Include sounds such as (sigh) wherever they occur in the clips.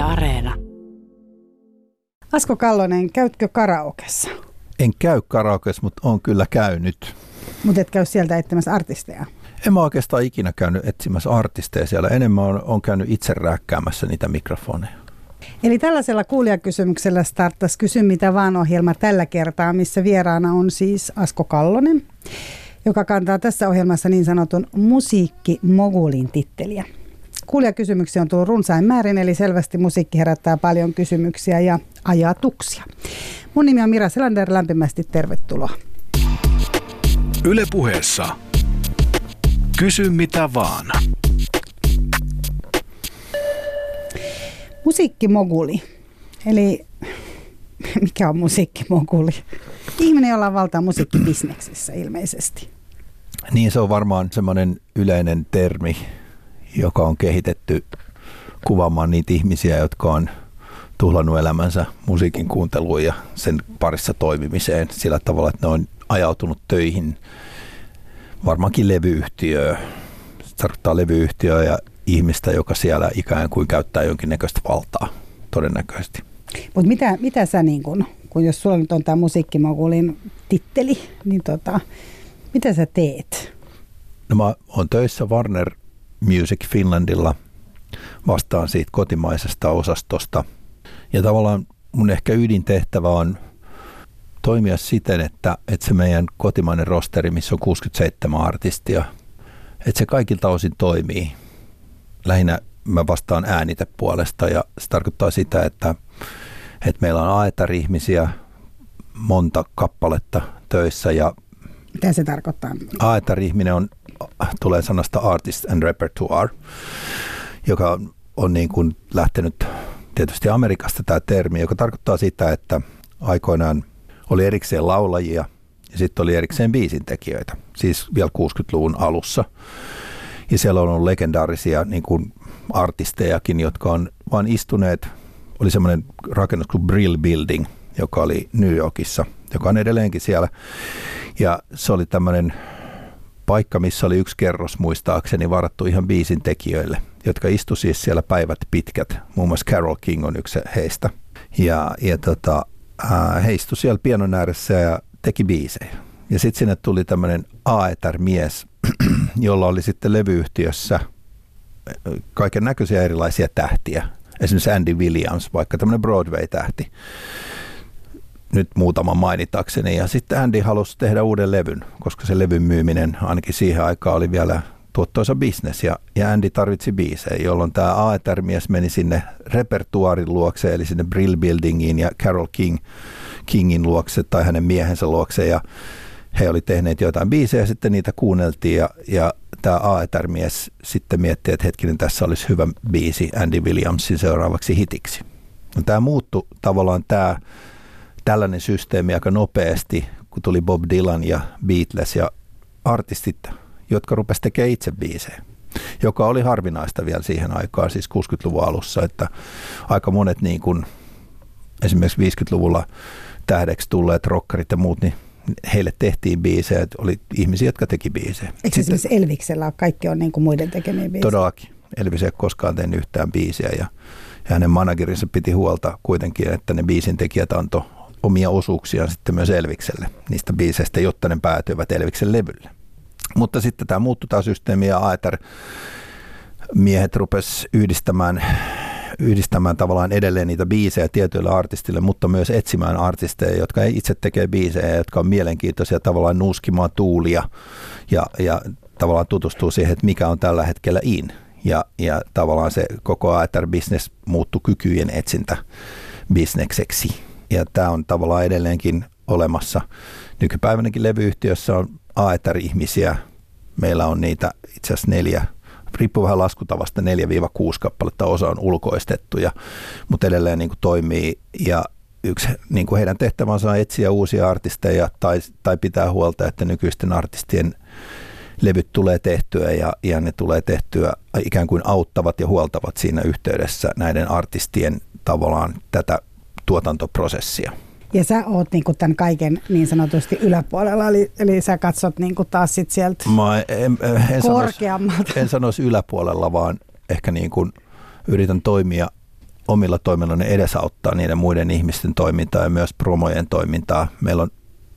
Yle Areena. Asko Kallonen, käytkö karaokessa? En käy karaokes, mutta on kyllä käynyt. Mutta et käy sieltä etsimässä artisteja? En mä oikeastaan ikinä käynyt etsimässä artisteja siellä. Enemmän on, on käynyt itse rääkkäämässä niitä mikrofoneja. Eli tällaisella kuulijakysymyksellä starttasi Kysy mitä vaan ohjelma tällä kertaa, missä vieraana on siis Asko Kallonen, joka kantaa tässä ohjelmassa niin sanotun musiikkimogulin titteliä. Kuulijakysymyksiä on tullut runsain määrin, eli selvästi musiikki herättää paljon kysymyksiä ja ajatuksia. Mun nimi on Mira Selander, lämpimästi tervetuloa. Yle puheessa. Kysy mitä vaan. Musiikkimoguli. Eli (laughs) mikä on musiikkimoguli? Ihminen, jolla on valtaa musiikkibisneksessä ilmeisesti. Niin se on varmaan semmoinen yleinen termi, joka on kehitetty kuvaamaan niitä ihmisiä, jotka on tuhlannut elämänsä musiikin kuunteluun ja sen parissa toimimiseen sillä tavalla, että ne on ajautunut töihin varmaankin levyyhtiöön. Se tarkoittaa levyyhtiöä ja ihmistä, joka siellä ikään kuin käyttää jonkinnäköistä valtaa todennäköisesti. Mutta mitä, mitä sä, niin kun, kun jos sulla nyt on tämä musiikkimogulin titteli, niin tota, mitä sä teet? No mä oon töissä Warner Music Finlandilla, vastaan siitä kotimaisesta osastosta. Ja tavallaan mun ehkä ydintehtävä on toimia siten, että, että se meidän kotimainen rosteri, missä on 67 artistia, että se kaikilta osin toimii. Lähinnä mä vastaan äänitepuolesta ja se tarkoittaa sitä, että, että meillä on aetari-ihmisiä monta kappaletta töissä ja Mitä se tarkoittaa? aetari-ihminen on, tulee sanasta artist and repertoire, joka on, niin kuin lähtenyt tietysti Amerikasta tämä termi, joka tarkoittaa sitä, että aikoinaan oli erikseen laulajia ja sitten oli erikseen biisintekijöitä, siis vielä 60-luvun alussa. Ja siellä on ollut legendaarisia niin kuin artistejakin, jotka on vain istuneet, oli semmoinen rakennus kuin Brill Building, joka oli New Yorkissa, joka on edelleenkin siellä. Ja se oli tämmöinen paikka, missä oli yksi kerros muistaakseni varattu ihan biisin tekijöille, jotka istu siis siellä päivät pitkät. Muun muassa Carol King on yksi heistä. Ja, ja tota, he istu siellä pianon ääressä ja teki biisejä. Ja sitten sinne tuli tämmöinen Aether-mies, (clears throat) jolla oli sitten levyyhtiössä kaiken näköisiä erilaisia tähtiä. Esimerkiksi Andy Williams, vaikka tämmöinen Broadway-tähti nyt muutaman mainitakseni. Ja sitten Andy halusi tehdä uuden levyn, koska se levyn myyminen ainakin siihen aikaan oli vielä tuottoisa bisnes ja, ja Andy tarvitsi biisejä, jolloin tämä Aether-mies meni sinne repertuaarin luokse, eli sinne Brill Buildingiin ja Carol King, Kingin luokse tai hänen miehensä luokse ja he oli tehneet jotain biisejä, sitten niitä kuunneltiin ja, ja tämä Aether-mies sitten mietti, että hetkinen, tässä olisi hyvä biisi Andy Williamsin seuraavaksi hitiksi. No, tämä muuttui tavallaan tämä tällainen systeemi aika nopeasti, kun tuli Bob Dylan ja Beatles ja artistit, jotka rupesivat tekemään itse biisejä joka oli harvinaista vielä siihen aikaan, siis 60-luvun alussa, että aika monet niin kuin, esimerkiksi 50-luvulla tähdeksi tulleet rockerit ja muut, niin heille tehtiin biisejä, että oli ihmisiä, jotka teki biisejä. Eikö Sitten, esimerkiksi Elviksellä kaikki on niin kuin muiden tekemiä biisejä? Todellakin. Elvis ei koskaan tehnyt yhtään biisiä ja, ja hänen managerinsa piti huolta kuitenkin, että ne biisin tekijät antoi omia osuuksiaan sitten myös Elvikselle niistä biiseistä, jotta ne päätyivät Elviksen levylle. Mutta sitten tämä muuttui tämä systeemi ja Aether miehet rupes yhdistämään, yhdistämään tavallaan edelleen niitä biisejä tietyille artistille, mutta myös etsimään artisteja, jotka ei itse tekee biisejä, jotka on mielenkiintoisia tavallaan nuuskimaan tuulia ja, ja tavallaan tutustuu siihen, että mikä on tällä hetkellä in. Ja, ja tavallaan se koko Aether-business muuttui kykyjen etsintä bisnekseksi. Ja tämä on tavallaan edelleenkin olemassa. Nykypäivänäkin levyyhtiössä on Aether-ihmisiä. Meillä on niitä itse asiassa neljä, riippuu vähän laskutavasta, 4-6 kappaletta, osa on ulkoistettuja, mutta edelleen niin kuin toimii. Ja yksi niin kuin heidän tehtävänsä on etsiä uusia artisteja tai, tai pitää huolta, että nykyisten artistien levyt tulee tehtyä ja, ja ne tulee tehtyä ikään kuin auttavat ja huoltavat siinä yhteydessä näiden artistien tavallaan tätä tuotantoprosessia. Ja sä oot niinku tämän kaiken niin sanotusti yläpuolella, eli, eli sä katsot niinku taas sit sieltä Mä en, en, korkeammalta. Sanoisi, en sanoisi yläpuolella, vaan ehkä niin kuin yritän toimia omilla toimilla ne edesauttaa niiden muiden ihmisten toimintaa ja myös promojen toimintaa. Meillä on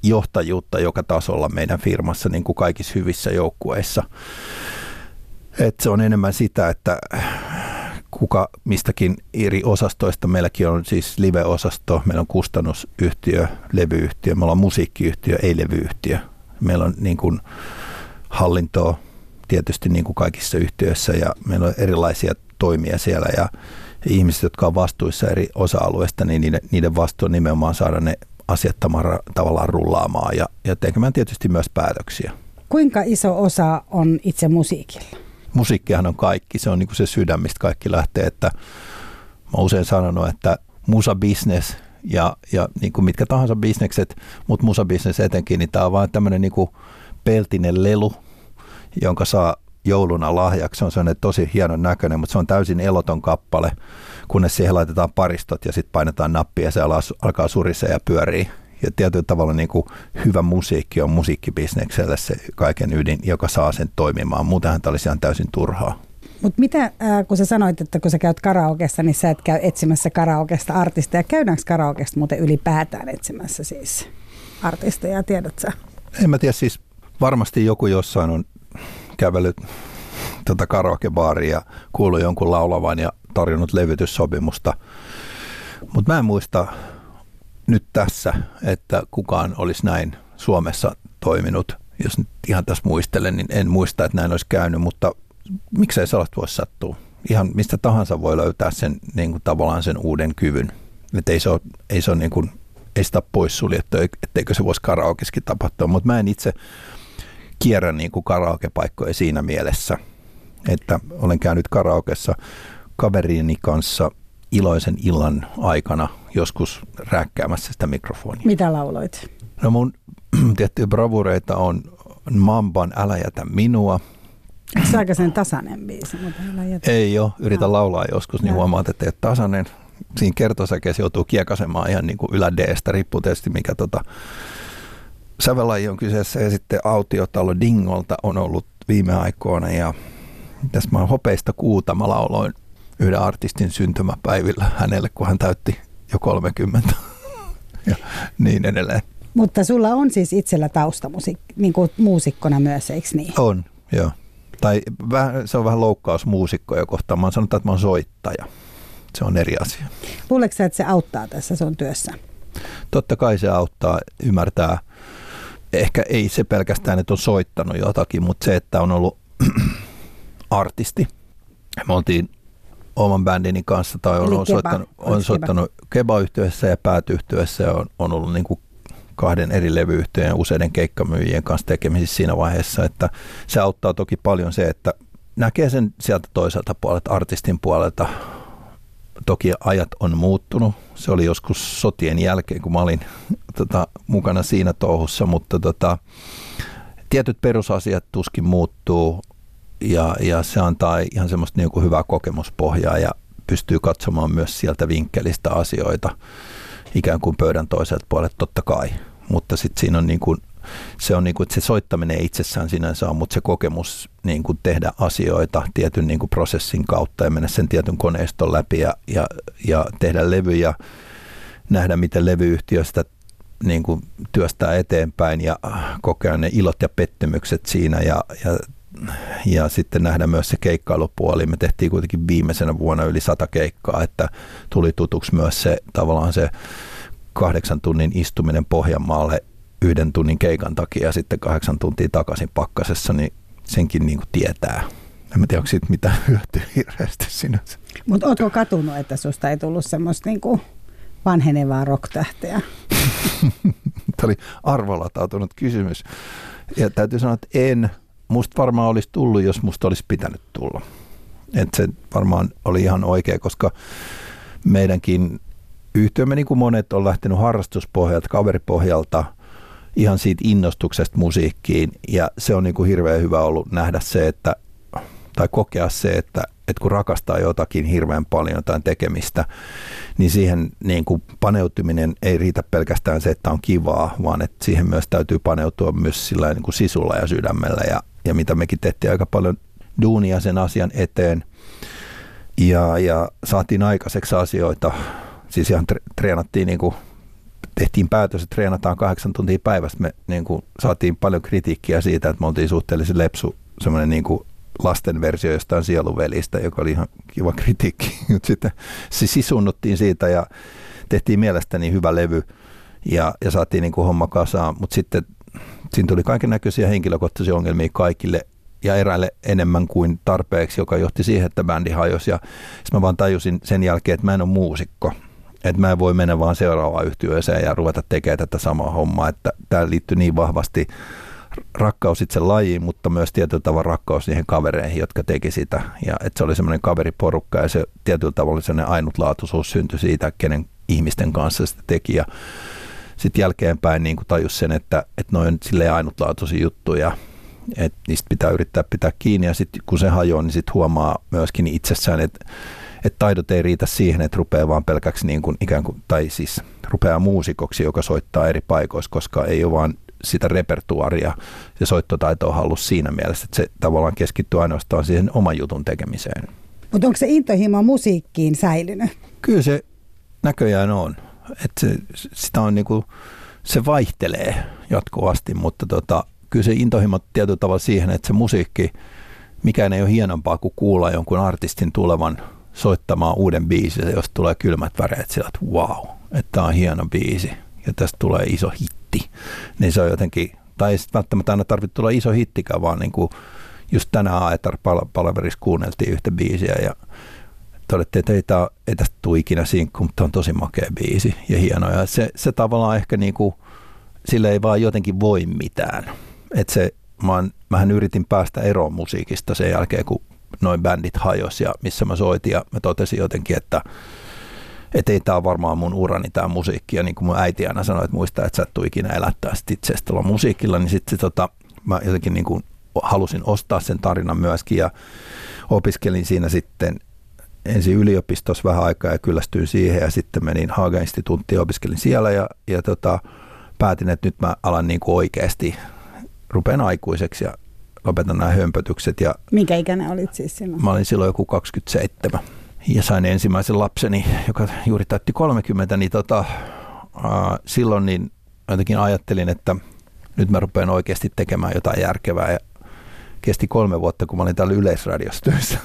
johtajuutta joka tasolla meidän firmassa niin kuin kaikissa hyvissä joukkueissa. Et se on enemmän sitä, että kuka mistäkin eri osastoista. Meilläkin on siis live-osasto, meillä on kustannusyhtiö, levyyhtiö, meillä on musiikkiyhtiö, ei levyyhtiö. Meillä on niin kuin hallintoa tietysti niin kuin kaikissa yhtiöissä ja meillä on erilaisia toimia siellä ja ihmiset, jotka on vastuissa eri osa-alueista, niin niiden, niiden vastuu on nimenomaan saada ne asiat tavallaan rullaamaan ja, ja tekemään tietysti myös päätöksiä. Kuinka iso osa on itse musiikilla? Musiikkihan on kaikki, se on niin kuin se sydän, mistä kaikki lähtee, että mä usein sanonut, että musa business ja, ja niin kuin mitkä tahansa bisnekset, mutta musa business etenkin, niin tämä on vaan tämmöinen niin kuin peltinen lelu, jonka saa jouluna lahjaksi. Se on sellainen tosi hienon näköinen, mutta se on täysin eloton kappale, kunnes siihen laitetaan paristot ja sitten painetaan nappia ja se alkaa surisee ja pyörii. Ja tietyllä tavalla niin kuin hyvä musiikki on musiikkibisnekselle se kaiken ydin, joka saa sen toimimaan. Muutenhan tämä olisi ihan täysin turhaa. Mutta mitä, kun sä sanoit, että kun sä käyt karaokessa, niin sä et käy etsimässä karaokesta artisteja. Käydäänkö karaokesta muuten ylipäätään etsimässä siis artisteja, tiedät sä? En mä tiedä, siis varmasti joku jossain on kävellyt tota karaokebaariin ja kuullut jonkun laulavan ja tarjonnut levytyssopimusta. Mutta mä en muista nyt tässä, että kukaan olisi näin Suomessa toiminut. Jos nyt ihan tässä muistelen, niin en muista, että näin olisi käynyt, mutta miksei sellaista voisi sattua? Ihan mistä tahansa voi löytää sen niin kuin tavallaan sen uuden kyvyn. Että ei se ole, ei se ole niin kuin, ei sitä poissuljettu, etteikö se voisi karaokeskin tapahtua, mutta mä en itse kierrä niin kuin karaokepaikkoja siinä mielessä, että olen käynyt karaokessa kaveriini kanssa iloisen illan aikana joskus räkkäämässä sitä mikrofonia. Mitä lauloit? No mun (clears throat) tiettyjä bravureita on Mamban Älä jätä minua. Se aika sen tasainen biisi? Mutta älä jätä. Ei ole. Yritän no. laulaa joskus, niin huomaat, että ei ole tasainen. Siinä kertosäkeessä joutuu kiekasemaan ihan niin kuin ylä D-stä, riippuu tietysti mikä tota, sävelaji on kyseessä ja sitten autiotalo Dingolta on ollut viime aikoina ja tässä mä hopeista kuuta mä lauloin yhden artistin syntymäpäivillä hänelle, kun hän täytti jo 30 ja niin edelleen. Mutta sulla on siis itsellä taustamusiik, niin kuin muusikkona myös, eikö niin? On, joo. Tai vähän, se on vähän loukkaus muusikkoja kohtaan. Mä sanonut, että mä oon soittaja. Se on eri asia. Luuletko että se auttaa tässä sun työssä? Totta kai se auttaa ymmärtää – ehkä ei se pelkästään, että on soittanut jotakin, mutta se, että on ollut (clears throat) artisti. Me oltiin oman bändini kanssa tai on, on soittanut, on soittanut Keba-yhtiössä ja päätyyhtiössä ja on, on ollut niin kuin kahden eri levyyhtiöiden ja useiden keikkamyyjien kanssa tekemisissä siinä vaiheessa, että se auttaa toki paljon se, että näkee sen sieltä toiselta puolelta, artistin puolelta. Toki ajat on muuttunut, se oli joskus sotien jälkeen, kun mä olin tota, mukana siinä touhussa, mutta tota, tietyt perusasiat tuskin muuttuu ja, ja se antaa ihan semmoista niin kuin hyvää kokemuspohjaa ja pystyy katsomaan myös sieltä vinkkelistä asioita ikään kuin pöydän toiselta puolelta totta kai, mutta sitten siinä on niin kuin, se on niin kuin, että se soittaminen itsessään sinänsä on, mutta se kokemus niin kuin tehdä asioita tietyn niin kuin prosessin kautta ja mennä sen tietyn koneiston läpi ja, ja, ja tehdä levyjä, nähdä miten levyyhtiö sitä niin kuin työstää eteenpäin ja kokea ne ilot ja pettymykset siinä ja, ja, ja sitten nähdä myös se keikkailupuoli. Me tehtiin kuitenkin viimeisenä vuonna yli sata keikkaa, että tuli tutuksi myös se tavallaan se kahdeksan tunnin istuminen Pohjanmaalle yhden tunnin keikan takia ja sitten kahdeksan tuntia takaisin pakkasessa, niin senkin niin kuin tietää. En mä tiedä, onko siitä mitään (laughs) hyötyä hirveästi sinänsä. Mutta ootko katunut, että susta ei tullut semmoista niin kuin vanhenevaa rocktähteä? (laughs) Tämä oli arvolatautunut kysymys. Ja täytyy sanoa, että en. Musta varmaan olisi tullut, jos musta olisi pitänyt tulla. Et se varmaan oli ihan oikea, koska meidänkin yhtiömme, niin kuin monet, on lähtenyt harrastuspohjalta, kaveripohjalta, ihan siitä innostuksesta musiikkiin. Ja se on niin kuin hirveän hyvä ollut nähdä se, että, tai kokea se, että että kun rakastaa jotakin hirveän paljon, jotain tekemistä, niin siihen niin kuin paneutuminen ei riitä pelkästään se, että on kivaa, vaan että siihen myös täytyy paneutua myös sillä niin kuin sisulla ja sydämellä ja, ja mitä mekin tehtiin aika paljon duunia sen asian eteen. Ja, ja saatiin aikaiseksi asioita, siis ihan treenattiin niin kuin tehtiin päätös, että treenataan kahdeksan tuntia päivästä. Me niin kuin, saatiin paljon kritiikkiä siitä, että me oltiin suhteellisen lepsu, semmoinen niin lasten versio jostain sieluvelistä, joka oli ihan kiva kritiikki. (laughs) Sitten se sisunnuttiin siitä ja tehtiin mielestäni hyvä levy ja, ja saatiin niin kuin homma kasaan, mutta sitten siinä tuli kaiken näköisiä henkilökohtaisia ongelmia kaikille ja eräille enemmän kuin tarpeeksi, joka johti siihen, että bändi hajosi. Ja mä vaan tajusin sen jälkeen, että mä en ole muusikko. Että mä en voi mennä vaan seuraavaan yhtiöeseen ja ruveta tekemään tätä samaa hommaa. Että tämä liittyy niin vahvasti rakkaus itse lajiin, mutta myös tietyllä tavalla rakkaus niihin kavereihin, jotka teki sitä. Ja että se oli semmoinen kaveriporukka ja se tietyllä tavalla semmoinen ainutlaatuisuus syntyi siitä, kenen ihmisten kanssa sitä teki. Ja sitten jälkeenpäin niin tajus sen, että, että noin silleen ainutlaatuisia juttuja, että niistä pitää yrittää pitää kiinni ja sitten kun se hajoaa, niin sitten huomaa myöskin itsessään, että, että taidot ei riitä siihen, että rupeaa vaan pelkäksi niin kuin ikään kuin, tai siis rupeaa muusikoksi, joka soittaa eri paikoissa, koska ei ole vaan sitä repertuaria ja soittotaitoa halus siinä mielessä, että se tavallaan keskittyy ainoastaan siihen oman jutun tekemiseen. Mutta onko se intohimo musiikkiin säilynyt? Kyllä se näköjään on. Että se, sitä on niinku, se vaihtelee jatkuvasti, mutta tota, kyllä se intohimo tietyllä tavalla siihen, että se musiikki, mikään ei ole hienompaa kuin kuulla jonkun artistin tulevan soittamaan uuden biisin, jos tulee kylmät väreet sillä, että wow, että tämä on hieno biisi ja tästä tulee iso hitti. Niin se on jotenkin, tai ei välttämättä aina tarvitse tulla iso hittikään, vaan niin kuin just tänään Aetar palaverissa kuunneltiin yhtä biisiä ja todettiin, että ei, tää, ei tästä tule ikinä sinkku, mutta on tosi makea biisi ja hieno. Ja se, se tavallaan ehkä niin kuin, sille ei vaan jotenkin voi mitään. Että se, mä, mähän yritin päästä eroon musiikista sen jälkeen, kun noin bändit hajosi ja missä mä soitin ja mä totesin jotenkin, että että ei tämä varmaan mun urani tämä musiikki. Ja niin kuin mun äiti aina sanoi, että muista, että sä et ikinä elättää sit itse tuolla musiikilla, niin sitten tota, mä jotenkin niin kuin halusin ostaa sen tarinan myöskin ja opiskelin siinä sitten ensin yliopistossa vähän aikaa ja kyllästyin siihen ja sitten menin Haaga-instituuttiin ja opiskelin siellä ja, ja tota, päätin, että nyt mä alan niin kuin oikeasti, rupean aikuiseksi ja lopetan nämä hömpötykset. Ja Minkä ikäinen olit siis silloin? Mä olin silloin joku 27 ja sain ensimmäisen lapseni, joka juuri täytti 30, niin tota, äh, silloin niin jotenkin ajattelin, että nyt mä rupean oikeasti tekemään jotain järkevää ja kesti kolme vuotta, kun mä olin täällä Yleisradiossa töissä.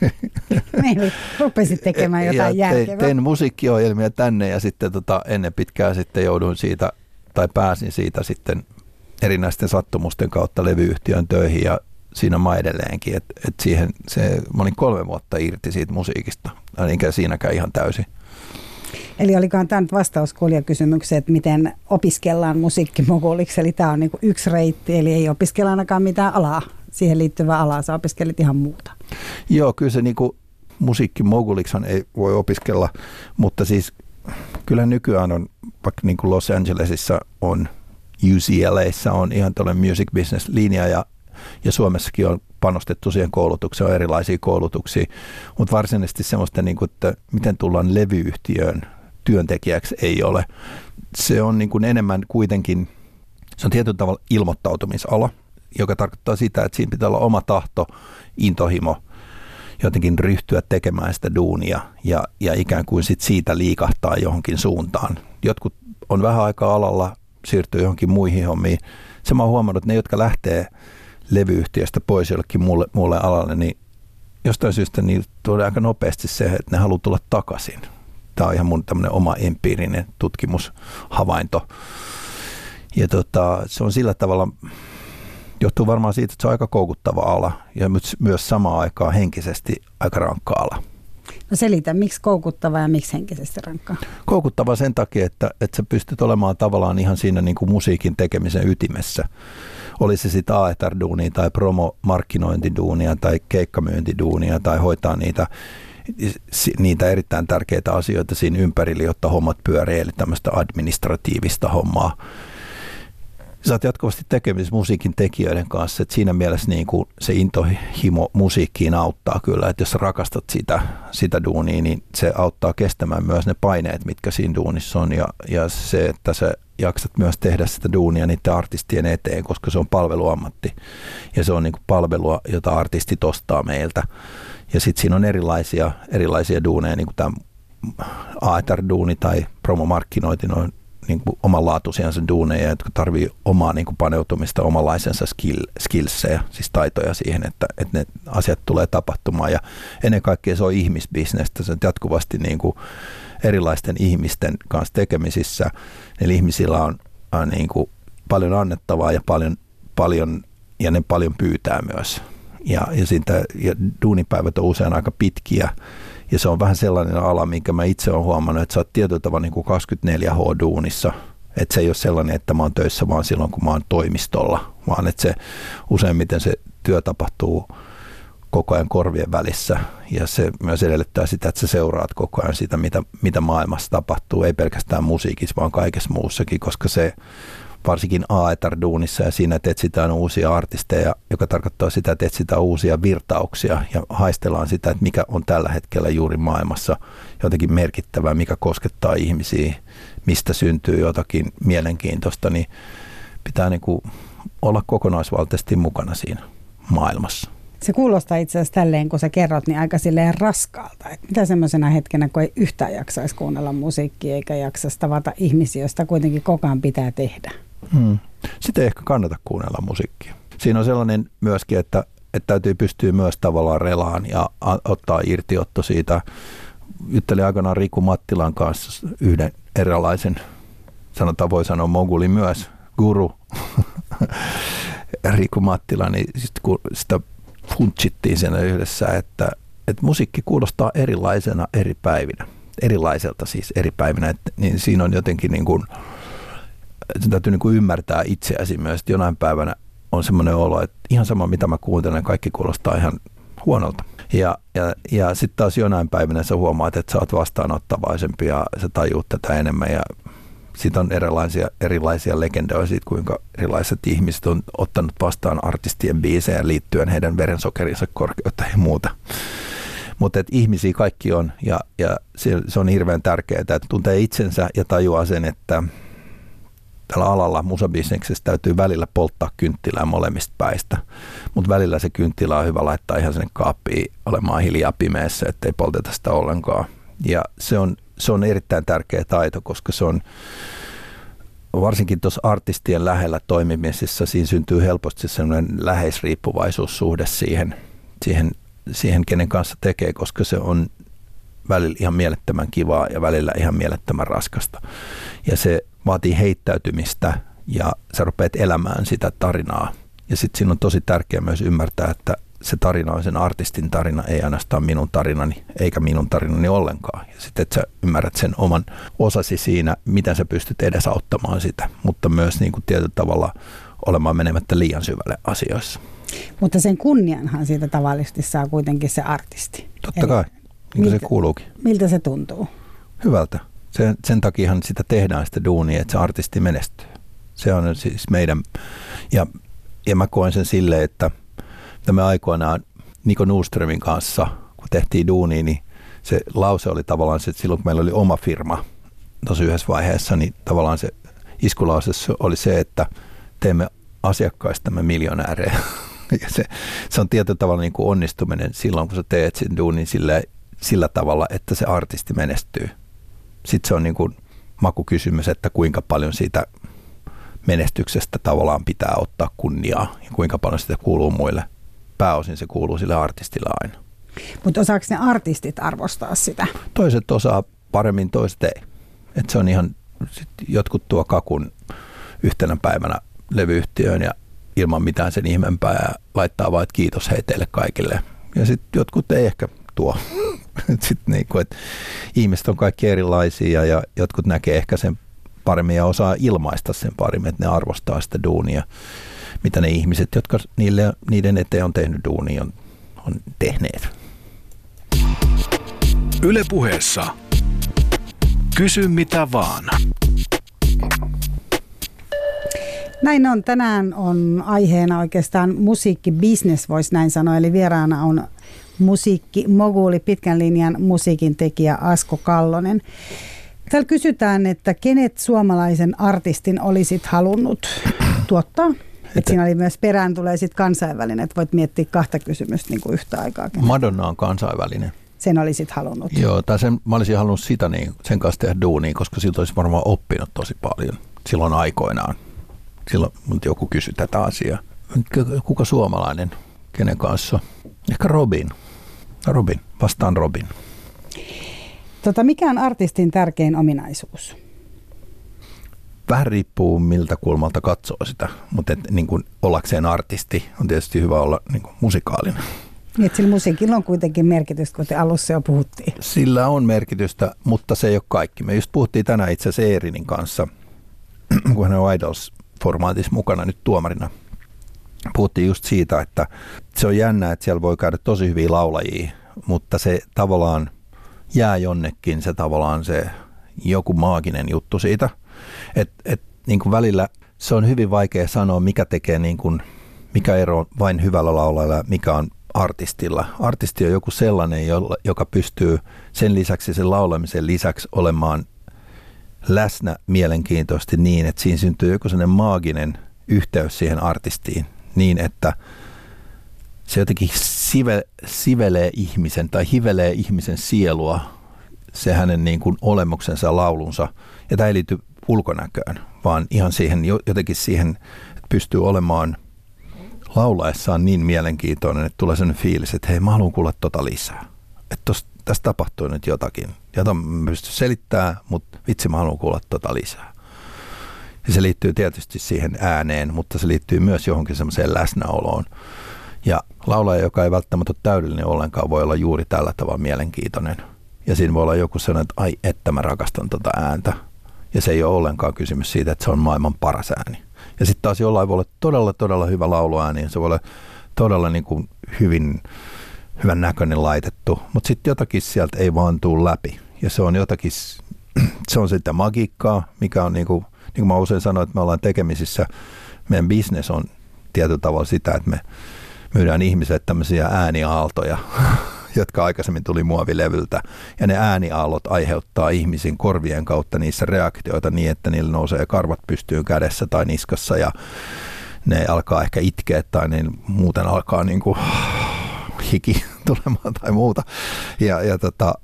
(laughs) Niin, rupesit tekemään jotain ja järkevää. Tein musiikkiohjelmia tänne ja sitten tota, ennen pitkää sitten jouduin siitä, tai pääsin siitä sitten erinäisten sattumusten kautta levyyhtiön töihin ja siinä mä edelleenkin, että et siihen se, mä olin kolme vuotta irti siitä musiikista, enkä siinäkään ihan täysin. Eli olikohan tämä nyt vastaus kysymykseen, että miten opiskellaan musiikkimoguliksi, eli tämä on niinku yksi reitti, eli ei opiskella ainakaan mitään alaa, siihen liittyvää alaa, sä opiskelit ihan muuta. Joo, kyllä se niinku musiikkimoguliksi ei voi opiskella, mutta siis kyllä nykyään on, vaikka niin kuin Los Angelesissa on UCLAissa on ihan tällainen music business linja ja ja Suomessakin on panostettu siihen koulutukseen, on erilaisia koulutuksia, mutta varsinaisesti semmoista, niin kuin, että miten tullaan levyyhtiöön työntekijäksi ei ole. Se on niin kuin enemmän kuitenkin, se on tietyllä tavalla ilmoittautumisala, joka tarkoittaa sitä, että siinä pitää olla oma tahto, intohimo, jotenkin ryhtyä tekemään sitä duunia ja, ja ikään kuin sit siitä liikahtaa johonkin suuntaan. Jotkut on vähän aikaa alalla, siirtyy johonkin muihin hommiin. Se mä oon huomannut, että ne, jotka lähtee levyyhtiöstä pois jollekin muulle, muulle alalle, niin jostain syystä niin tulee aika nopeasti se, että ne haluaa tulla takaisin. Tämä on ihan mun tämmöinen oma empiirinen tutkimushavainto. Ja tota, se on sillä tavalla, johtuu varmaan siitä, että se on aika koukuttava ala ja myös samaan aikaan henkisesti aika rankka ala. No selitä, miksi koukuttava ja miksi henkisesti rankka? Koukuttava sen takia, että, että sä pystyt olemaan tavallaan ihan siinä niin kuin musiikin tekemisen ytimessä oli se sitten AETR-duunia tai promo-markkinointiduunia tai keikkamyyntiduunia tai hoitaa niitä niitä erittäin tärkeitä asioita siinä ympärillä, jotta hommat pyörii, eli tämmöistä administratiivista hommaa. Sä oot jatkuvasti tekemisissä musiikin tekijöiden kanssa, että siinä mielessä niin kuin se intohimo musiikkiin auttaa kyllä, että jos sä rakastat sitä, sitä duunia, niin se auttaa kestämään myös ne paineet, mitkä siinä duunissa on ja, ja se, että se jaksat myös tehdä sitä duunia niiden artistien eteen, koska se on palveluammatti ja se on niin kuin palvelua, jota artistit ostaa meiltä. Ja sitten siinä on erilaisia, erilaisia duuneja, niin kuin tämä AETR-duuni tai promomarkkinointi, on niin kuin omanlaatuisiansa duuneja, jotka tarvii omaa niin kuin paneutumista, omanlaisensa skill, skillsejä, siis taitoja siihen, että, että ne asiat tulee tapahtumaan. Ja ennen kaikkea se on ihmisbisnestä, se on jatkuvasti niin kuin erilaisten ihmisten kanssa tekemisissä. Eli ihmisillä on, on niin kuin paljon annettavaa ja paljon, paljon, ja ne paljon pyytää myös. Ja, ja, siitä, ja duunipäivät on usein aika pitkiä, ja se on vähän sellainen ala, minkä mä itse olen huomannut, että sä oot tietyllä tavalla niin kuin 24H-duunissa. Että se ei ole sellainen, että mä oon töissä vaan silloin, kun mä oon toimistolla, vaan että se useimmiten se työ tapahtuu koko ajan korvien välissä. Ja se myös edellyttää sitä, että sä seuraat koko ajan sitä, mitä, mitä maailmassa tapahtuu, ei pelkästään musiikissa, vaan kaikessa muussakin, koska se varsinkin A-etar-duunissa ja siinä, että etsitään uusia artisteja, joka tarkoittaa sitä, että etsitään uusia virtauksia ja haistellaan sitä, että mikä on tällä hetkellä juuri maailmassa jotenkin merkittävää, mikä koskettaa ihmisiä, mistä syntyy jotakin mielenkiintoista, niin pitää niin kuin olla kokonaisvaltaisesti mukana siinä maailmassa. Se kuulostaa itse asiassa tälleen, kun sä kerrot, niin aika silleen raskaalta. Et mitä semmoisena hetkenä, kun ei yhtään jaksaisi kuunnella musiikkia eikä jaksaisi tavata ihmisiä, joista kuitenkin koko ajan pitää tehdä? Hmm. Sitten ei ehkä kannata kuunnella musiikkia. Siinä on sellainen myöskin, että, että täytyy pystyä myös tavallaan relaan ja ottaa irtiotto siitä. Juttelin aikanaan Riku Mattilan kanssa yhden erilaisen, sanotaan voi sanoa moguli myös, guru, (laughs) Riku Mattila, niin sit kun sitä funtsittiin siinä yhdessä, että, että musiikki kuulostaa erilaisena eri päivinä. Erilaiselta siis eri päivinä, että, niin siinä on jotenkin niin kuin, sen täytyy niin kuin ymmärtää itseäsi myös, että jonain päivänä on semmoinen olo, että ihan sama mitä mä kuuntelen, kaikki kuulostaa ihan huonolta. Ja, ja, ja sitten taas jonain päivänä sä huomaat, että sä oot vastaanottavaisempi ja sä tajuut tätä enemmän ja siitä on erilaisia, erilaisia legendoja siitä, kuinka erilaiset ihmiset on ottanut vastaan artistien biisejä liittyen heidän verensokerinsa korkeutta ja muuta. Mutta ihmisiä kaikki on ja, ja se, se on hirveän tärkeää, että tuntee itsensä ja tajuaa sen, että tällä alalla musabisneksessä täytyy välillä polttaa kynttilää molemmista päistä, mutta välillä se kynttilä on hyvä laittaa ihan sinne kaappiin olemaan hiljaa pimeässä, ettei polteta sitä ollenkaan. Ja se on, se on erittäin tärkeä taito, koska se on varsinkin tuossa artistien lähellä toimimisessa, siinä syntyy helposti sellainen läheisriippuvaisuussuhde siihen, siihen, siihen, kenen kanssa tekee, koska se on välillä ihan mielettömän kivaa ja välillä ihan mielettömän raskasta. Ja se vaatii heittäytymistä ja sä rupeat elämään sitä tarinaa. Ja sitten siinä on tosi tärkeää myös ymmärtää, että se tarina on sen artistin tarina, ei ainoastaan minun tarinani, eikä minun tarinani ollenkaan. Ja sitten, että sä ymmärrät sen oman osasi siinä, miten sä pystyt edesauttamaan sitä, mutta myös niin kuin tietyllä tavalla olemaan menemättä liian syvälle asioissa. Mutta sen kunnianhan siitä tavallisesti saa kuitenkin se artisti. Totta Eli kai, niin kuin miltä, se kuuluukin. Miltä se tuntuu? Hyvältä. Sen, sen takiahan sitä tehdään sitä duunia, että se artisti menestyy. Se on siis meidän, ja, ja mä koen sen silleen, että – että me aikoinaan Niko Nuströmin kanssa, kun tehtiin duunia, niin se lause oli tavallaan se, että silloin kun meillä oli oma firma tuossa yhdessä vaiheessa, niin tavallaan se iskulause oli se, että teemme asiakkaistamme miljonäärejä. (laughs) Ja se, se on tietyllä tavalla niin kuin onnistuminen silloin, kun sä teet sen duunin sillä, sillä tavalla, että se artisti menestyy. Sitten se on niin kuin makukysymys, että kuinka paljon siitä menestyksestä tavallaan pitää ottaa kunniaa ja kuinka paljon sitä kuuluu muille – pääosin se kuuluu sille artistille aina. Mutta osaako ne artistit arvostaa sitä? Toiset osaa paremmin, toiset ei. Et se on ihan, sit jotkut tuo kakun yhtenä päivänä levyyhtiöön ja ilman mitään sen ihmeempää ja laittaa vain, että kiitos hei teille kaikille. Ja sitten jotkut ei ehkä tuo. (laughs) sit niinku, et ihmiset on kaikki erilaisia ja jotkut näkee ehkä sen paremmin ja osaa ilmaista sen paremmin, että ne arvostaa sitä duunia mitä ne ihmiset, jotka niille, niiden eteen on tehnyt duuni, on, on tehneet. Ylepuheessa Kysy mitä vaan. Näin on. Tänään on aiheena oikeastaan musiikkibisnes, voisi näin sanoa. Eli vieraana on musiikki moguli, pitkän linjan musiikin tekijä Asko Kallonen. Täällä kysytään, että kenet suomalaisen artistin olisit halunnut tuottaa Et siinä oli myös perään tulee sitten kansainvälinen, että voit miettiä kahta kysymystä niin kuin yhtä aikaa. Madonna on kansainvälinen. Sen olisit halunnut. Joo, tai sen, mä olisin halunnut sitä niin, sen kanssa tehdä duunia, koska siltä olisi varmaan oppinut tosi paljon silloin aikoinaan. Silloin mut joku kysyi tätä asiaa. Kuka suomalainen? Kenen kanssa? Ehkä Robin. Robin. Vastaan Robin. Tota, mikä on artistin tärkein ominaisuus? Vähän riippuu miltä kulmalta katsoo sitä, mutta et, niin kuin ollakseen artisti on tietysti hyvä olla niin kuin musikaalinen. Niin, sillä musiikilla on kuitenkin merkitystä, kun te alussa jo puhuttiin. Sillä on merkitystä, mutta se ei ole kaikki. Me just puhuttiin tänään itse asiassa Eerinin kanssa, (clears throat) kun hän on Idols-formaatissa mukana nyt tuomarina. Puhuttiin just siitä, että se on jännä, että siellä voi käydä tosi hyviä laulajia, mutta se tavallaan jää jonnekin se tavallaan se joku maaginen juttu siitä. Että et, niin kuin välillä se on hyvin vaikea sanoa, mikä tekee niin kuin, mikä ero on vain hyvällä laulajalla mikä on artistilla. Artisti on joku sellainen, joka pystyy sen lisäksi, sen laulamisen lisäksi olemaan läsnä mielenkiintoisesti niin, että siinä syntyy joku sellainen maaginen yhteys siihen artistiin niin, että se jotenkin sive, sivelee ihmisen tai hivelee ihmisen sielua, se hänen niin kuin olemuksensa laulunsa. Ja tämä ei liity ulkonäköön, vaan ihan siihen, jotenkin siihen, että pystyy olemaan laulaessaan niin mielenkiintoinen, että tulee sellainen fiilis, että hei, mä haluan kuulla tota lisää. Että tässä tapahtuu nyt jotakin, jota mä pystyn selittämään, mutta vitsi mä haluan kuulla tota lisää. Ja se liittyy tietysti siihen ääneen, mutta se liittyy myös johonkin semmoiseen läsnäoloon. Ja laulaja, joka ei välttämättä ole täydellinen ollenkaan, voi olla juuri tällä tavalla mielenkiintoinen. Ja siinä voi olla joku sellainen, että ai että mä rakastan tota ääntä. Ja se ei ole ollenkaan kysymys siitä, että se on maailman paras ääni. Ja sitten taas jollain voi olla todella, todella hyvä lauluääni ja se voi olla todella niin kuin hyvin, hyvän näköinen laitettu, mutta sitten jotakin sieltä ei vaan tule läpi. Ja se on jotakin, (clears throat) se on sitä magiikkaa, mikä on niin kuin, niin kuin mä usein sanoin, että me ollaan tekemisissä, meidän business on tietyllä tavalla sitä, että me myydään ihmisille tämmöisiä ääniaaltoja, (laughs) jotka aikaisemmin tuli muovilevyltä. Ja ne ääniaallot aiheuttaa ihmisen korvien kautta niissä reaktioita niin, että niillä nousee karvat pystyyn kädessä tai niskassa ja ne alkaa ehkä itkeä tai niin muuten alkaa niin kuin (sighs) hiki (laughs) tulemaan tai muuta. Ja, ja tota,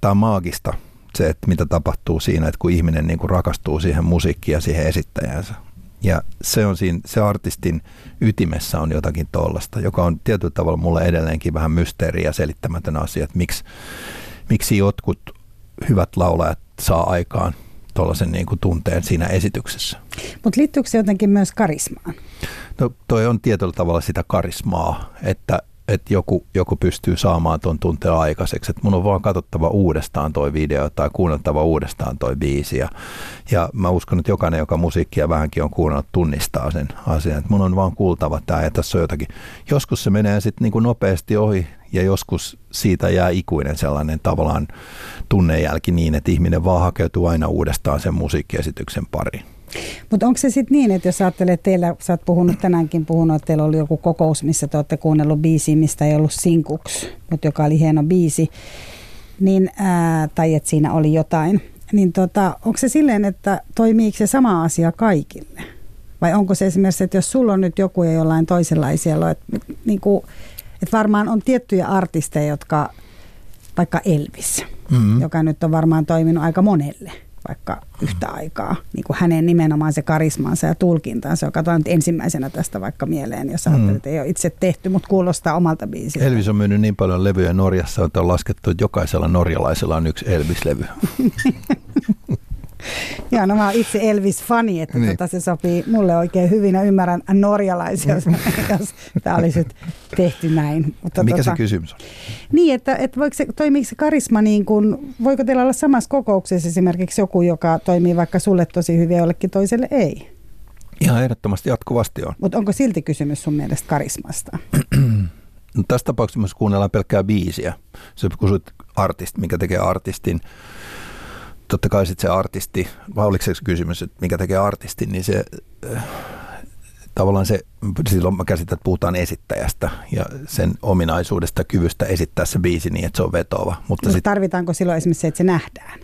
tämä on maagista se, että mitä tapahtuu siinä, että kun ihminen niin kuin rakastuu siihen musiikkiin ja siihen esittäjänsä. Ja se on siinä, se artistin ytimessä on jotakin tollasta, joka on tietyllä tavalla mulle edelleenkin vähän mysteeri ja selittämätön asia, että miksi, miksi jotkut hyvät laulajat saa aikaan tuollaisen niin kuin tunteen siinä esityksessä. Mutta liittyykö se jotenkin myös karismaan? No toi on tietyllä tavalla sitä karismaa, että että joku, joku pystyy saamaan tuon tunteen aikaiseksi. Että mun on vaan katsottava uudestaan toi video tai kuunneltava uudestaan toi biisi. Ja, ja mä uskon, että jokainen, joka musiikkia vähänkin on kuunnellut, tunnistaa sen asian. Että mun on vaan kuultava tämä ja tässä on jotakin. Joskus se menee sitten niin kuin nopeasti ohi ja joskus siitä jää ikuinen sellainen tavallaan tunnejälki niin, että ihminen vaan hakeutuu aina uudestaan sen musiikkiesityksen pariin. Mutta onko se sitten niin, että jos ajattelee, että teillä, sä oot puhunut tänäänkin puhunut, että teillä oli joku kokous, missä te olette kuunnellut biisiä, mistä ei ollut sinkuksi, mutta joka oli hieno biisi, niin, ää, tai että siinä oli jotain, niin tota, onko se silleen, että toimiiko se sama asia kaikille? Vai onko se esimerkiksi, että jos sulla on nyt joku ja jollain toisenlaisia, että, niin kuin, että varmaan on tiettyjä artisteja, jotka, vaikka Elvis, mm-hmm. joka nyt on varmaan toiminut aika monelle, vaikka yhtä aikaa. Niin kuin hänen nimenomaan se karismansa ja tulkintansa, joka on nyt ensimmäisenä tästä vaikka mieleen, jos ajattelet, mm. että ei ole itse tehty, mutta kuulostaa omalta biisiltä. Elvis on myynyt niin paljon levyjä Norjassa, että on laskettu, että jokaisella norjalaisella on yksi Elvis-levy. (laughs) Joo, no mä oon itse Elvis-fani, että niin. tota, se sopii mulle oikein hyvin ja ymmärrän norjalaisia, (laughs) jos, jos tämä olisi tehty näin. Mutta Mikä tota, se kysymys on? Niin, että, että voiko se, toimiiko se karisma niin kuin, voiko teillä olla samassa kokouksessa esimerkiksi joku, joka toimii vaikka sulle tosi hyvin ja jollekin toiselle ei? Ihan ehdottomasti jatkuvasti on. Mutta onko silti kysymys sun mielestä karismasta? no, tässä tapauksessa myös kuunnellaan pelkkää biisiä. Se kysyt artist, mikä tekee artistin totta kai sitten se artisti, vai oliko se kysymys, että mikä tekee artistin, niin se äh, tavallaan se, silloin mä käsitän, että puhutaan esittäjästä ja sen ominaisuudesta, kyvystä esittää se biisi niin, että se on vetova. Mutta, Mutta sit, tarvitaanko silloin esimerkiksi se, että se nähdään?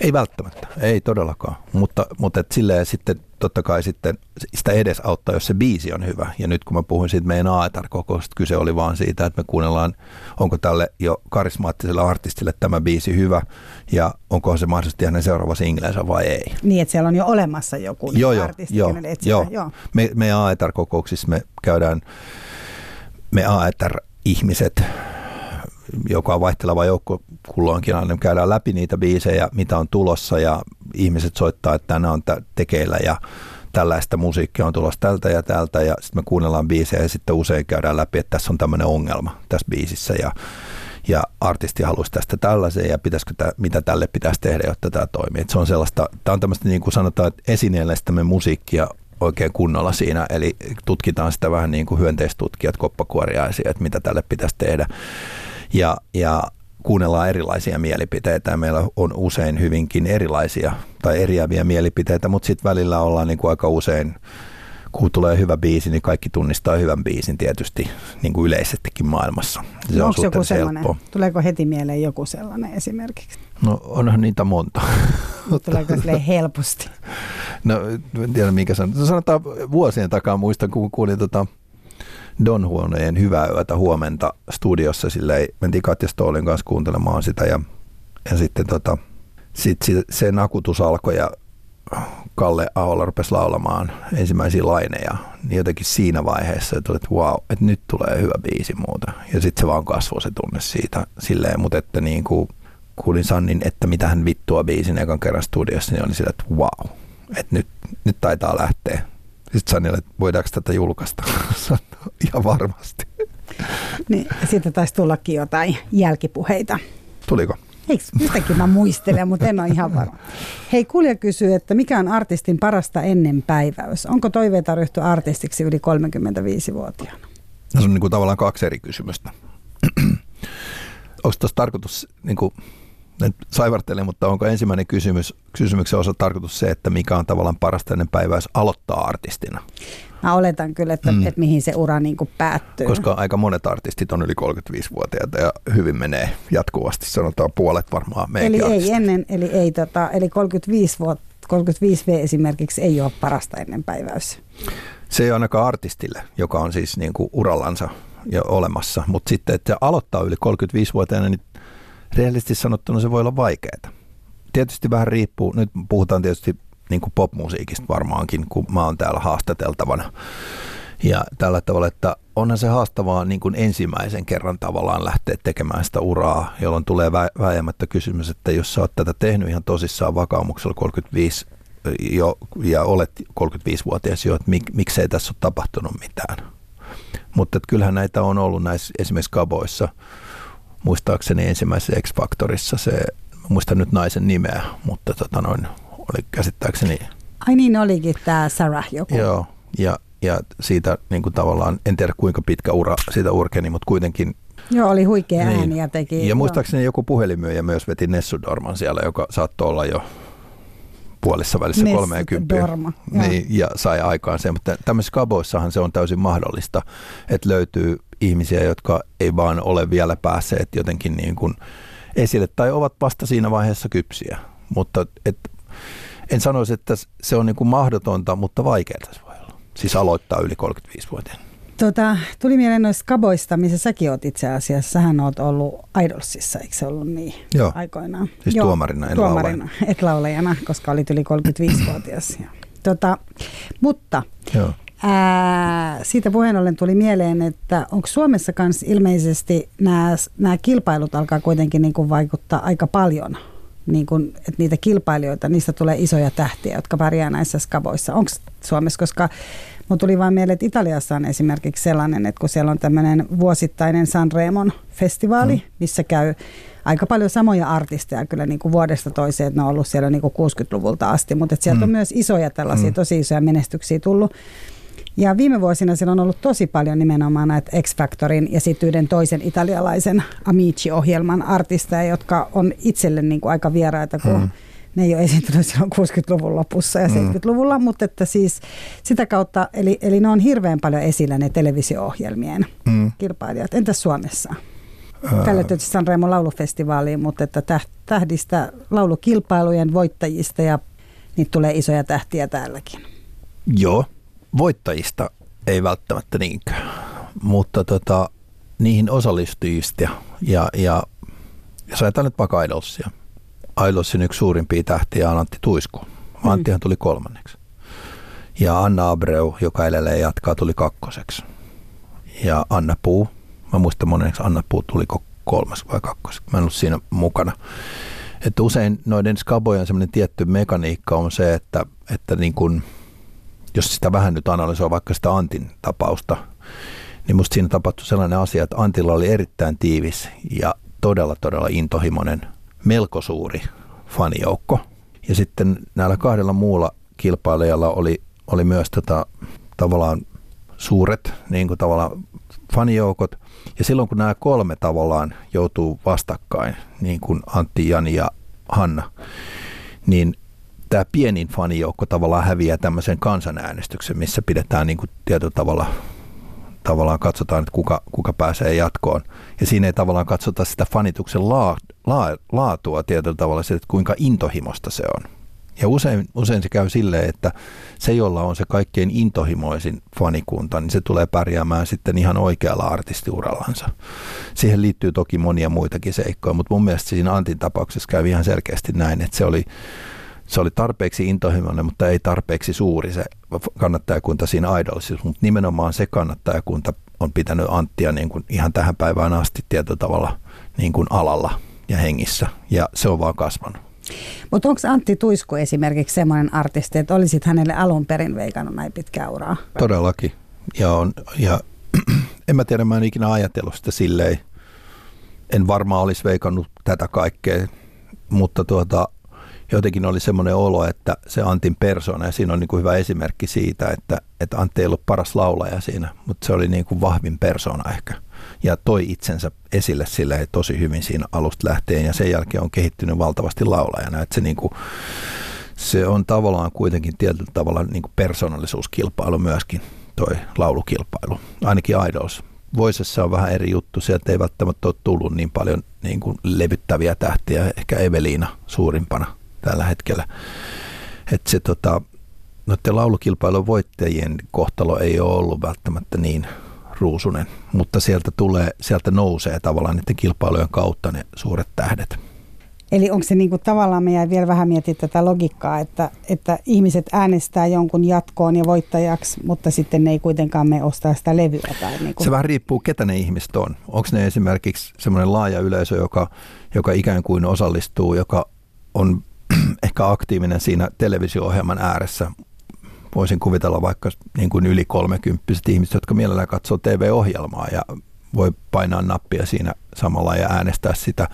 Ei välttämättä, ei todellakaan, mutta, mutta et silleen sitten totta kai sitten sitä edes auttaa, jos se biisi on hyvä. Ja nyt kun mä puhuin siitä meidän AETR-kokousta, kyse oli vaan siitä, että me kuunnellaan, onko tälle jo karismaattiselle artistille tämä biisi hyvä ja onko se mahdollisesti hänen seuraava singlensä vai ei. Niin, että siellä on jo olemassa joku joo, joo, artisti, joo, joo. joo. Me, meidän AETR-kokouksissa me käydään, me AETR-ihmiset joka on vaihteleva joukko kulloinkin aina käydään läpi niitä biisejä, mitä on tulossa ja ihmiset soittaa, että nämä on tekeillä ja tällaista musiikkia on tulossa tältä ja tältä ja sitten me kuunnellaan biisejä ja sitten usein käydään läpi, että tässä on tämmöinen ongelma tässä biisissä ja, ja artisti haluaisi tästä tällaisen ja pitäisikö tämä, mitä tälle pitäisi tehdä, jotta tämä toimii. Et se on sellaista, tämä on tämmöistä niin kuin sanotaan, että esineellistämme musiikkia oikein kunnolla siinä, eli tutkitaan sitä vähän niin kuin hyönteistutkijat, koppakuoriaisia, että mitä tälle pitäisi tehdä ja, ja kuunnellaan erilaisia mielipiteitä ja meillä on usein hyvinkin erilaisia tai eriäviä mielipiteitä, mutta sitten välillä ollaan niin kuin aika usein, kun tulee hyvä biisi, niin kaikki tunnistaa hyvän biisin tietysti niin kuin yleisestikin maailmassa. Se no, on joku sellainen? Helppo. Tuleeko heti mieleen joku sellainen esimerkiksi? No onhan niitä monta. (laughs) Tuleeko sille helposti? No en tiedä mikä sanon. Sanotaan vuosien takaa muistan, kun kuulin tota, Don Huoneen Hyvää yötä huomenta studiossa. Silleen, mentiin Katja Stoolin kanssa kuuntelemaan sitä ja, ja sitten tota, sit, sit, se nakutus alkoi ja Kalle Ahola rupesi laulamaan ensimmäisiä laineja, niin jotenkin siinä vaiheessa tuli, että wow, että nyt tulee hyvä biisi muuta. Ja sitten se vaan kasvoi se tunne siitä silleen, mutta että niin kuin kuulin Sannin, että mitä hän vittua biisin ekan kerran studiossa, niin oli sillä, että wow, että nyt, nyt taitaa lähteä. Sitten Sanille, että voidaanko tätä julkaista? (laughs) Ihan varmasti. Niin, sitten taisi tullakin jotain jälkipuheita. Tuliko? Eikö? Jotenkin mä muistelen, mutta en ole ihan varma. Hei, kulja kysyy, että mikä on artistin parasta ennen päiväys? Onko toiveita ryhtyä artistiksi yli 35-vuotiaana? No, se on niin kuin tavallaan kaksi eri kysymystä. (clears throat) Onko tuossa tarkoitus niin kuin nyt saivartelen, mutta onko ensimmäinen kysymys, kysymyksen osa tarkoitus se, että mikä on tavallaan parasta ennen päiväys aloittaa artistina? Mä oletan kyllä, että, mm. että mihin se ura niin kuin päättyy. Koska aika monet artistit on yli 35-vuotiaita ja hyvin menee jatkuvasti, sanotaan puolet varmaan Eli ei ennen, eli ei tota, eli 35 vuotta 35V esimerkiksi ei ole parasta ennen päiväys. Se ei ole ainakaan artistille, joka on siis niin kuin urallansa jo olemassa, mutta sitten, että aloittaa yli 35-vuotiaana, niin Rehellisesti sanottuna se voi olla vaikeaa. Tietysti vähän riippuu, nyt puhutaan tietysti niin kuin popmusiikista varmaankin, kun mä oon täällä haastateltavana. Ja tällä tavalla, että onhan se haastavaa niin kuin ensimmäisen kerran tavallaan lähteä tekemään sitä uraa, jolloin tulee vä- vääjäämättä kysymys, että jos sä oot tätä tehnyt ihan tosissaan vakaumuksella 35 jo, ja olet 35-vuotias jo, että mik, miksei tässä ole tapahtunut mitään. Mutta kyllähän näitä on ollut näissä esimerkiksi kaboissa – muistaakseni ensimmäisessä X-Factorissa se, muistan nyt naisen nimeä, mutta tota noin, oli käsittääkseni. Ai niin olikin tämä Sarah joku. Joo, ja, ja siitä niin kuin tavallaan, en tiedä kuinka pitkä ura siitä urkeni, mutta kuitenkin Joo, oli huikea niin. ääni ja teki. Ja muistaakseni joo. joku puhelimyyjä myös veti Nessu Dorman siellä, joka saattoi olla jo puolessa välissä Nessu 30. Dorma, niin, ja sai aikaan sen, mutta tämmöisissä kaboissahan se on täysin mahdollista, että löytyy ihmisiä, jotka ei vaan ole vielä päässeet jotenkin niin kuin esille tai ovat vasta siinä vaiheessa kypsiä. Mutta et, en sanoisi, että se on niin kuin mahdotonta, mutta vaikeaa se voi olla. Siis aloittaa yli 35-vuotiaana. Tota, tuli mieleen noista kaboista, missä säkin oot itse asiassa. Sähän oot ollut Idolsissa, eikö se ollut niin Joo. aikoinaan? Siis Joo, tuomarina, en tuomarina, laulajana. et laulajana, koska olit yli 35-vuotias. (clears throat) Tota, mutta Joo. Ää, siitä puheen ollen tuli mieleen, että onko Suomessa kanssa ilmeisesti nämä, kilpailut alkaa kuitenkin niin kuin vaikuttaa aika paljon. Niin kuin, että niitä kilpailijoita, niistä tulee isoja tähtiä, jotka pärjää näissä skaboissa. Onko Suomessa, koska Mutta tuli vain mieleen, että Italiassa on esimerkiksi sellainen, että kun siellä on tämmöinen vuosittainen Sanremon festivaali, mm. missä käy aika paljon samoja artisteja kyllä niin kuin vuodesta toiseen, että ne on ollut siellä niin kuin 60-luvulta asti, mutta että sieltä mm. on myös isoja tällaisia mm. tosi isoja menestyksiä tullut. Ja viime vuosina siellä on ollut tosi paljon nimenomaan näitä X-Factorin ja sitten yhden toisen italialaisen Amici-ohjelman artisteja, jotka on itselle niin kuin aika vieraita, kun mm. ne ei ole esiintynyt silloin 60-luvun lopussa ja mm. 70-luvulla, mutta että siis sitä kautta, eli, eli ne on hirveän paljon esillä ne televisio-ohjelmien mm. kilpailijat. Entäs Suomessa? tällä tietysti Sanremo laulufestivaaliin, mutta että tähdistä laulukilpailujen voittajista ja niitä tulee isoja tähtiä täälläkin. Joo, voittajista ei välttämättä niinkään, mutta tota, niihin osallistujista ja, ja jos ajatellaan nyt vaikka Idolsia. Idolsin yksi suurimpia tähtiä on Antti Tuisku. Mm. Anttihan tuli kolmanneksi. Ja Anna Abreu, joka edelleen jatkaa, tuli kakkoseksi. Ja Anna Puu, mä muistan moneksi Anna Puu tuli kolmas vai kakkoseksi. Mä en ollut siinä mukana. Että usein noiden skabojen semmoinen tietty mekaniikka on se, että, että niin kun, jos sitä vähän nyt analysoi vaikka sitä Antin tapausta, niin musta siinä tapahtui sellainen asia, että Antilla oli erittäin tiivis ja todella, todella intohimoinen, melko suuri fanijoukko. Ja sitten näillä kahdella muulla kilpailijalla oli, oli myös tota, tavallaan suuret niin kuin tavallaan fanijoukot. Ja silloin kun nämä kolme tavallaan joutuu vastakkain, niin kuin Antti, Jani ja Hanna, niin tämä pienin fanijoukko tavallaan häviää tämmöisen kansanäänestyksen, missä pidetään niin kuin tietyllä tavalla tavallaan katsotaan, että kuka, kuka pääsee jatkoon. Ja siinä ei tavallaan katsota sitä fanituksen laa, laa, laatua tietyllä tavalla, että kuinka intohimosta se on. Ja usein, usein se käy silleen, että se, jolla on se kaikkein intohimoisin fanikunta, niin se tulee pärjäämään sitten ihan oikealla artistiurallansa. Siihen liittyy toki monia muitakin seikkoja, mutta mun mielestä siinä Antin tapauksessa kävi ihan selkeästi näin, että se oli, se oli tarpeeksi intohimoinen, mutta ei tarpeeksi suuri se kannattajakunta siinä Idolsissa, mutta nimenomaan se kannattajakunta on pitänyt Anttia niin kuin ihan tähän päivään asti tietyllä tavalla niin kuin alalla ja hengissä, ja se on vaan kasvanut. Mutta onko Antti Tuisku esimerkiksi semmoinen artisti, että olisit hänelle alun perin veikannut näin pitkää uraa? Todellakin. Ja, on, ja (clears throat) en mä tiedä, mä en ikinä ajatellut sitä silleen. En varmaan olisi veikannut tätä kaikkea, mutta tuota, jotenkin oli semmoinen olo, että se Antin persona, ja siinä on niin kuin hyvä esimerkki siitä, että, että Antti ei ollut paras laulaja siinä, mutta se oli niin kuin vahvin persona ehkä. Ja toi itsensä esille sille tosi hyvin siinä alusta lähtien, ja sen jälkeen on kehittynyt valtavasti laulajana. Että se, niin kuin, se on tavallaan kuitenkin tietyllä tavalla niin kuin persoonallisuuskilpailu myöskin, toi laulukilpailu, ainakin Idols. Voisessa on vähän eri juttu, sieltä ei välttämättä ole tullut niin paljon niin kuin levyttäviä tähtiä, ehkä Eveliina suurimpana tällä hetkellä. Että se tota, noiden laulukilpailun voittajien kohtalo ei ole ollut välttämättä niin ruusunen, mutta sieltä, tulee, sieltä nousee tavallaan niiden kilpailujen kautta ne suuret tähdet. Eli onko se niin kuin tavallaan, me jäi vielä vähän miettiä tätä logiikkaa, että, että ihmiset äänestää jonkun jatkoon ja voittajaksi, mutta sitten ne ei kuitenkaan me ostaa sitä levyä. Tai niin kuin. Se vähän riippuu, ketä ne ihmiset on. Onko ne esimerkiksi semmoinen laaja yleisö, joka, joka ikään kuin osallistuu, joka on ehkä aktiivinen siinä televisio-ohjelman ääressä. Voisin kuvitella vaikka niin kuin yli 30 ihmiset, jotka mielellään katsoo TV-ohjelmaa ja voi painaa nappia siinä samalla ja äänestää sitä.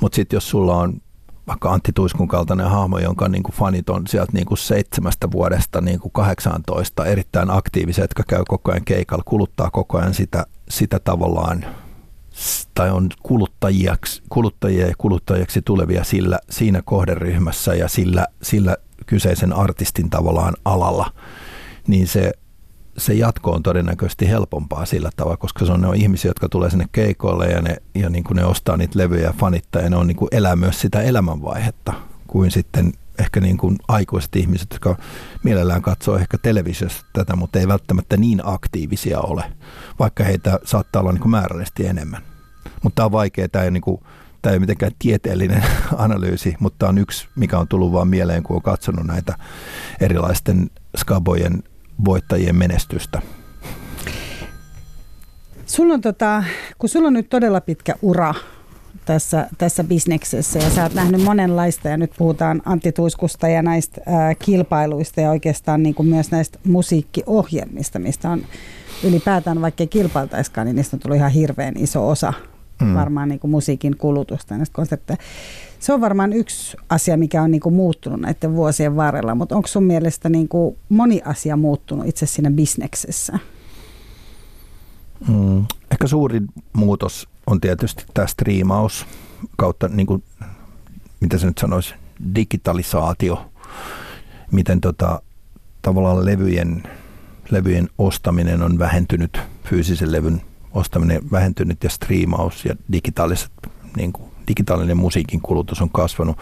Mutta sitten jos sulla on vaikka Antti Tuiskun kaltainen hahmo, jonka niin kuin fanit on sieltä niin kuin seitsemästä vuodesta niin kuin 18 erittäin aktiivisia, jotka käy koko ajan keikalla, kuluttaa koko ajan sitä, sitä tavallaan tai on kuluttajiaksi, kuluttajia ja kuluttajaksi tulevia sillä, siinä kohderyhmässä ja sillä, sillä kyseisen artistin tavallaan alalla, niin se, se jatko on todennäköisesti helpompaa sillä tavalla, koska se on ne on ihmisiä, jotka tulee sinne keikoille ja ne, ja niin kuin ne ostaa niitä levyjä ja fanittaa ja ne on niin kuin elää myös sitä elämänvaihetta kuin sitten ehkä niin kuin aikuiset ihmiset, jotka mielellään katsoo ehkä televisiosta tätä, mutta ei välttämättä niin aktiivisia ole, vaikka heitä saattaa olla niin kuin määrällisesti enemmän. Mutta tämä on vaikea, tämä ei, niin kuin, tämä ei ole mitenkään tieteellinen (laughs) analyysi, mutta tämä on yksi, mikä on tullut vaan mieleen, kun on katsonut näitä erilaisten skabojen voittajien menestystä. Sulla on tota, kun sulla on nyt todella pitkä ura tässä, tässä bisneksessä ja sä oot nähnyt monenlaista ja nyt puhutaan Antti Tuiskusta ja näistä ää, kilpailuista ja oikeastaan niin kuin myös näistä musiikkiohjelmista, mistä on ylipäätään vaikka kilpailtaiskaan, niin niistä on tullut ihan hirveän iso osa mm. varmaan niin kuin musiikin kulutusta näistä konsepteja. Se on varmaan yksi asia, mikä on niin kuin muuttunut näiden vuosien varrella, mutta onko sun mielestä niin kuin moni asia muuttunut itse siinä bisneksessä? Mm. Ehkä suurin muutos on tietysti tämä striimaus kautta, niin kuin, mitä se nyt sanoisi, digitalisaatio, miten tota, tavallaan levyjen, levyjen ostaminen on vähentynyt fyysisen levyn ostaminen vähentynyt ja striimaus ja digitaaliset, niin kuin, digitaalinen musiikin kulutus on kasvanut.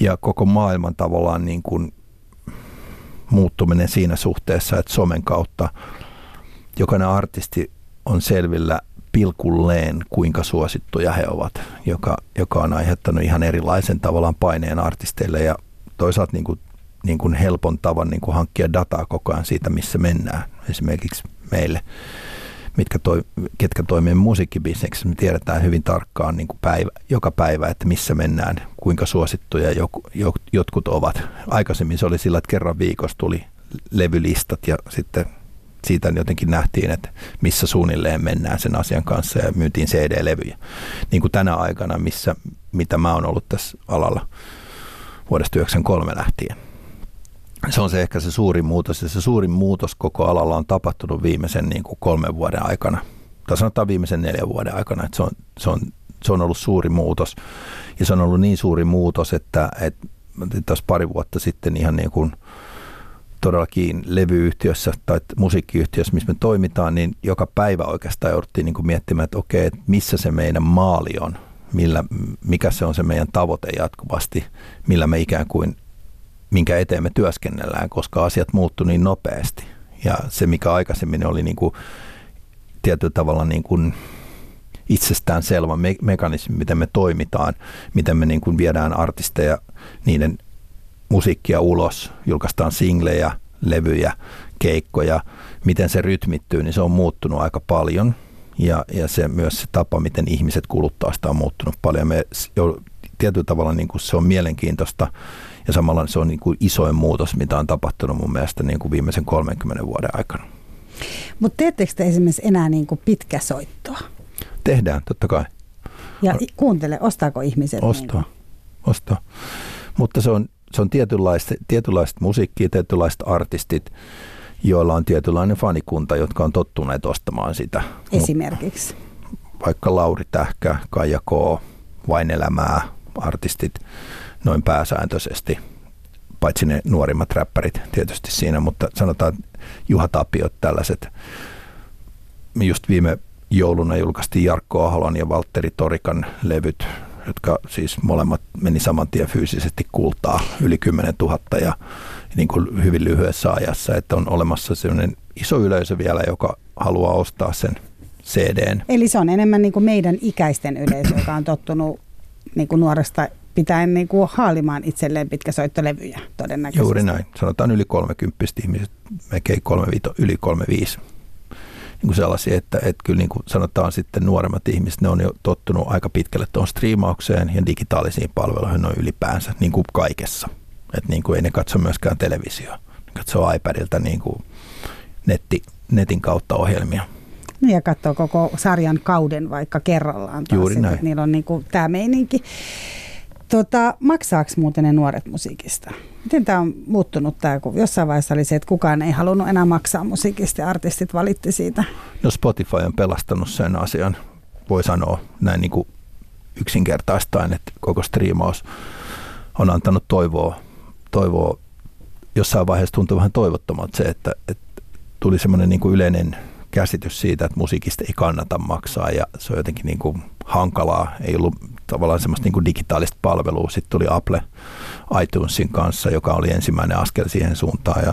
Ja koko maailman tavallaan niin kuin muuttuminen siinä suhteessa, että somen kautta jokainen artisti on selvillä pilkulleen, kuinka suosittuja he ovat, joka, joka on aiheuttanut ihan erilaisen tavallaan paineen artisteille ja toisaalta niin kuin, niin kuin helpon tavan niin kuin hankkia dataa koko ajan siitä, missä mennään. Esimerkiksi meille, mitkä toi, ketkä toimii musiikkibisneksessä, me tiedetään hyvin tarkkaan niin kuin päivä, joka päivä, että missä mennään, kuinka suosittuja joku, jotkut ovat. Aikaisemmin se oli sillä, että kerran viikossa tuli levylistat ja sitten siitä jotenkin nähtiin, että missä suunnilleen mennään sen asian kanssa ja myytiin CD-levyjä. Niin kuin tänä aikana, missä, mitä mä oon ollut tässä alalla vuodesta 1993 lähtien. Se on se ehkä se suurin muutos ja se suurin muutos koko alalla on tapahtunut viimeisen niin kuin kolmen vuoden aikana. Tai sanotaan viimeisen neljän vuoden aikana, että se on, se on, se on ollut suuri muutos. Ja se on ollut niin suuri muutos, että, että tässä pari vuotta sitten ihan niin kuin – todellakin levyyhtiössä tai musiikkiyhtiössä, missä me toimitaan, niin joka päivä oikeastaan jouduttiin niin kuin miettimään, että okei, että missä se meidän maali on, millä, mikä se on se meidän tavoite jatkuvasti, millä me ikään kuin, minkä eteen me työskennellään, koska asiat muuttu niin nopeasti. Ja se, mikä aikaisemmin oli niin kuin, tietyllä tavalla niin kuin itsestään selvä me- mekanismi, miten me toimitaan, miten me niin kuin viedään artisteja niiden musiikkia ulos, julkaistaan singlejä, levyjä, keikkoja, miten se rytmittyy, niin se on muuttunut aika paljon. Ja, ja se myös se tapa, miten ihmiset kuluttaa sitä on muuttunut paljon. Me tietyllä tavalla niin kuin se on mielenkiintoista ja samalla se on niin kuin isoin muutos, mitä on tapahtunut mun mielestä niin kuin viimeisen 30 vuoden aikana. Mutta teettekö te esimerkiksi enää niin kuin pitkäsoittoa? Tehdään, totta kai. Ja kuuntele, ostaako ihmiset? Ostaa, niin ostaa. Mutta se on, se on tietynlaista, tietynlaista musiikkia, tietynlaiset artistit, joilla on tietynlainen fanikunta, jotka on tottuneet ostamaan sitä. Esimerkiksi? Mut vaikka Lauri Tähkä, Kaija K., Vain elämää, artistit noin pääsääntöisesti, paitsi ne nuorimmat räppärit tietysti siinä, mutta sanotaan Juha Tapiot, tällaiset. Just viime jouluna julkaistiin Jarkko Aholon ja Valtteri Torikan levyt jotka siis molemmat meni saman tien fyysisesti kultaa yli 10 000 ja niin kuin hyvin lyhyessä ajassa, että on olemassa sellainen iso yleisö vielä, joka haluaa ostaa sen CDn. Eli se on enemmän niin kuin meidän ikäisten yleisö, joka on tottunut niin kuin nuoresta pitäen niin kuin haalimaan itselleen pitkäsoittolevyjä todennäköisesti. Juuri näin. Sanotaan yli 30 ihmiset, melkein 35, yli 35 niin kuin sellaisia, että, että kyllä niin kuin sanotaan sitten nuoremmat ihmiset, ne on jo tottunut aika pitkälle tuon striimaukseen ja digitaalisiin palveluihin noin ylipäänsä, niin kuin kaikessa. Että niin kuin ei ne katso myöskään televisio, ne katsoo iPadilta niin kuin netti, netin kautta ohjelmia. Niin ja katsoo koko sarjan kauden vaikka kerrallaan. Taas, Juuri näin. Että niillä on niin kuin tämä meininki. Tota, maksaako muuten ne nuoret musiikista? Miten tämä on muuttunut tämä, kun jossain vaiheessa oli se, että kukaan ei halunnut enää maksaa musiikista ja artistit valitti siitä? No Spotify on pelastanut sen asian, voi sanoa näin niin kuin yksinkertaistaen, että koko striimaus on antanut toivoa, toivoa jossain vaiheessa tuntui vähän toivottomalta se, että, että tuli semmoinen niin kuin yleinen käsitys siitä, että musiikista ei kannata maksaa ja se on jotenkin niin kuin hankalaa. Ei ollut tavallaan semmoista niin kuin digitaalista palvelua. Sitten tuli Apple iTunesin kanssa, joka oli ensimmäinen askel siihen suuntaan ja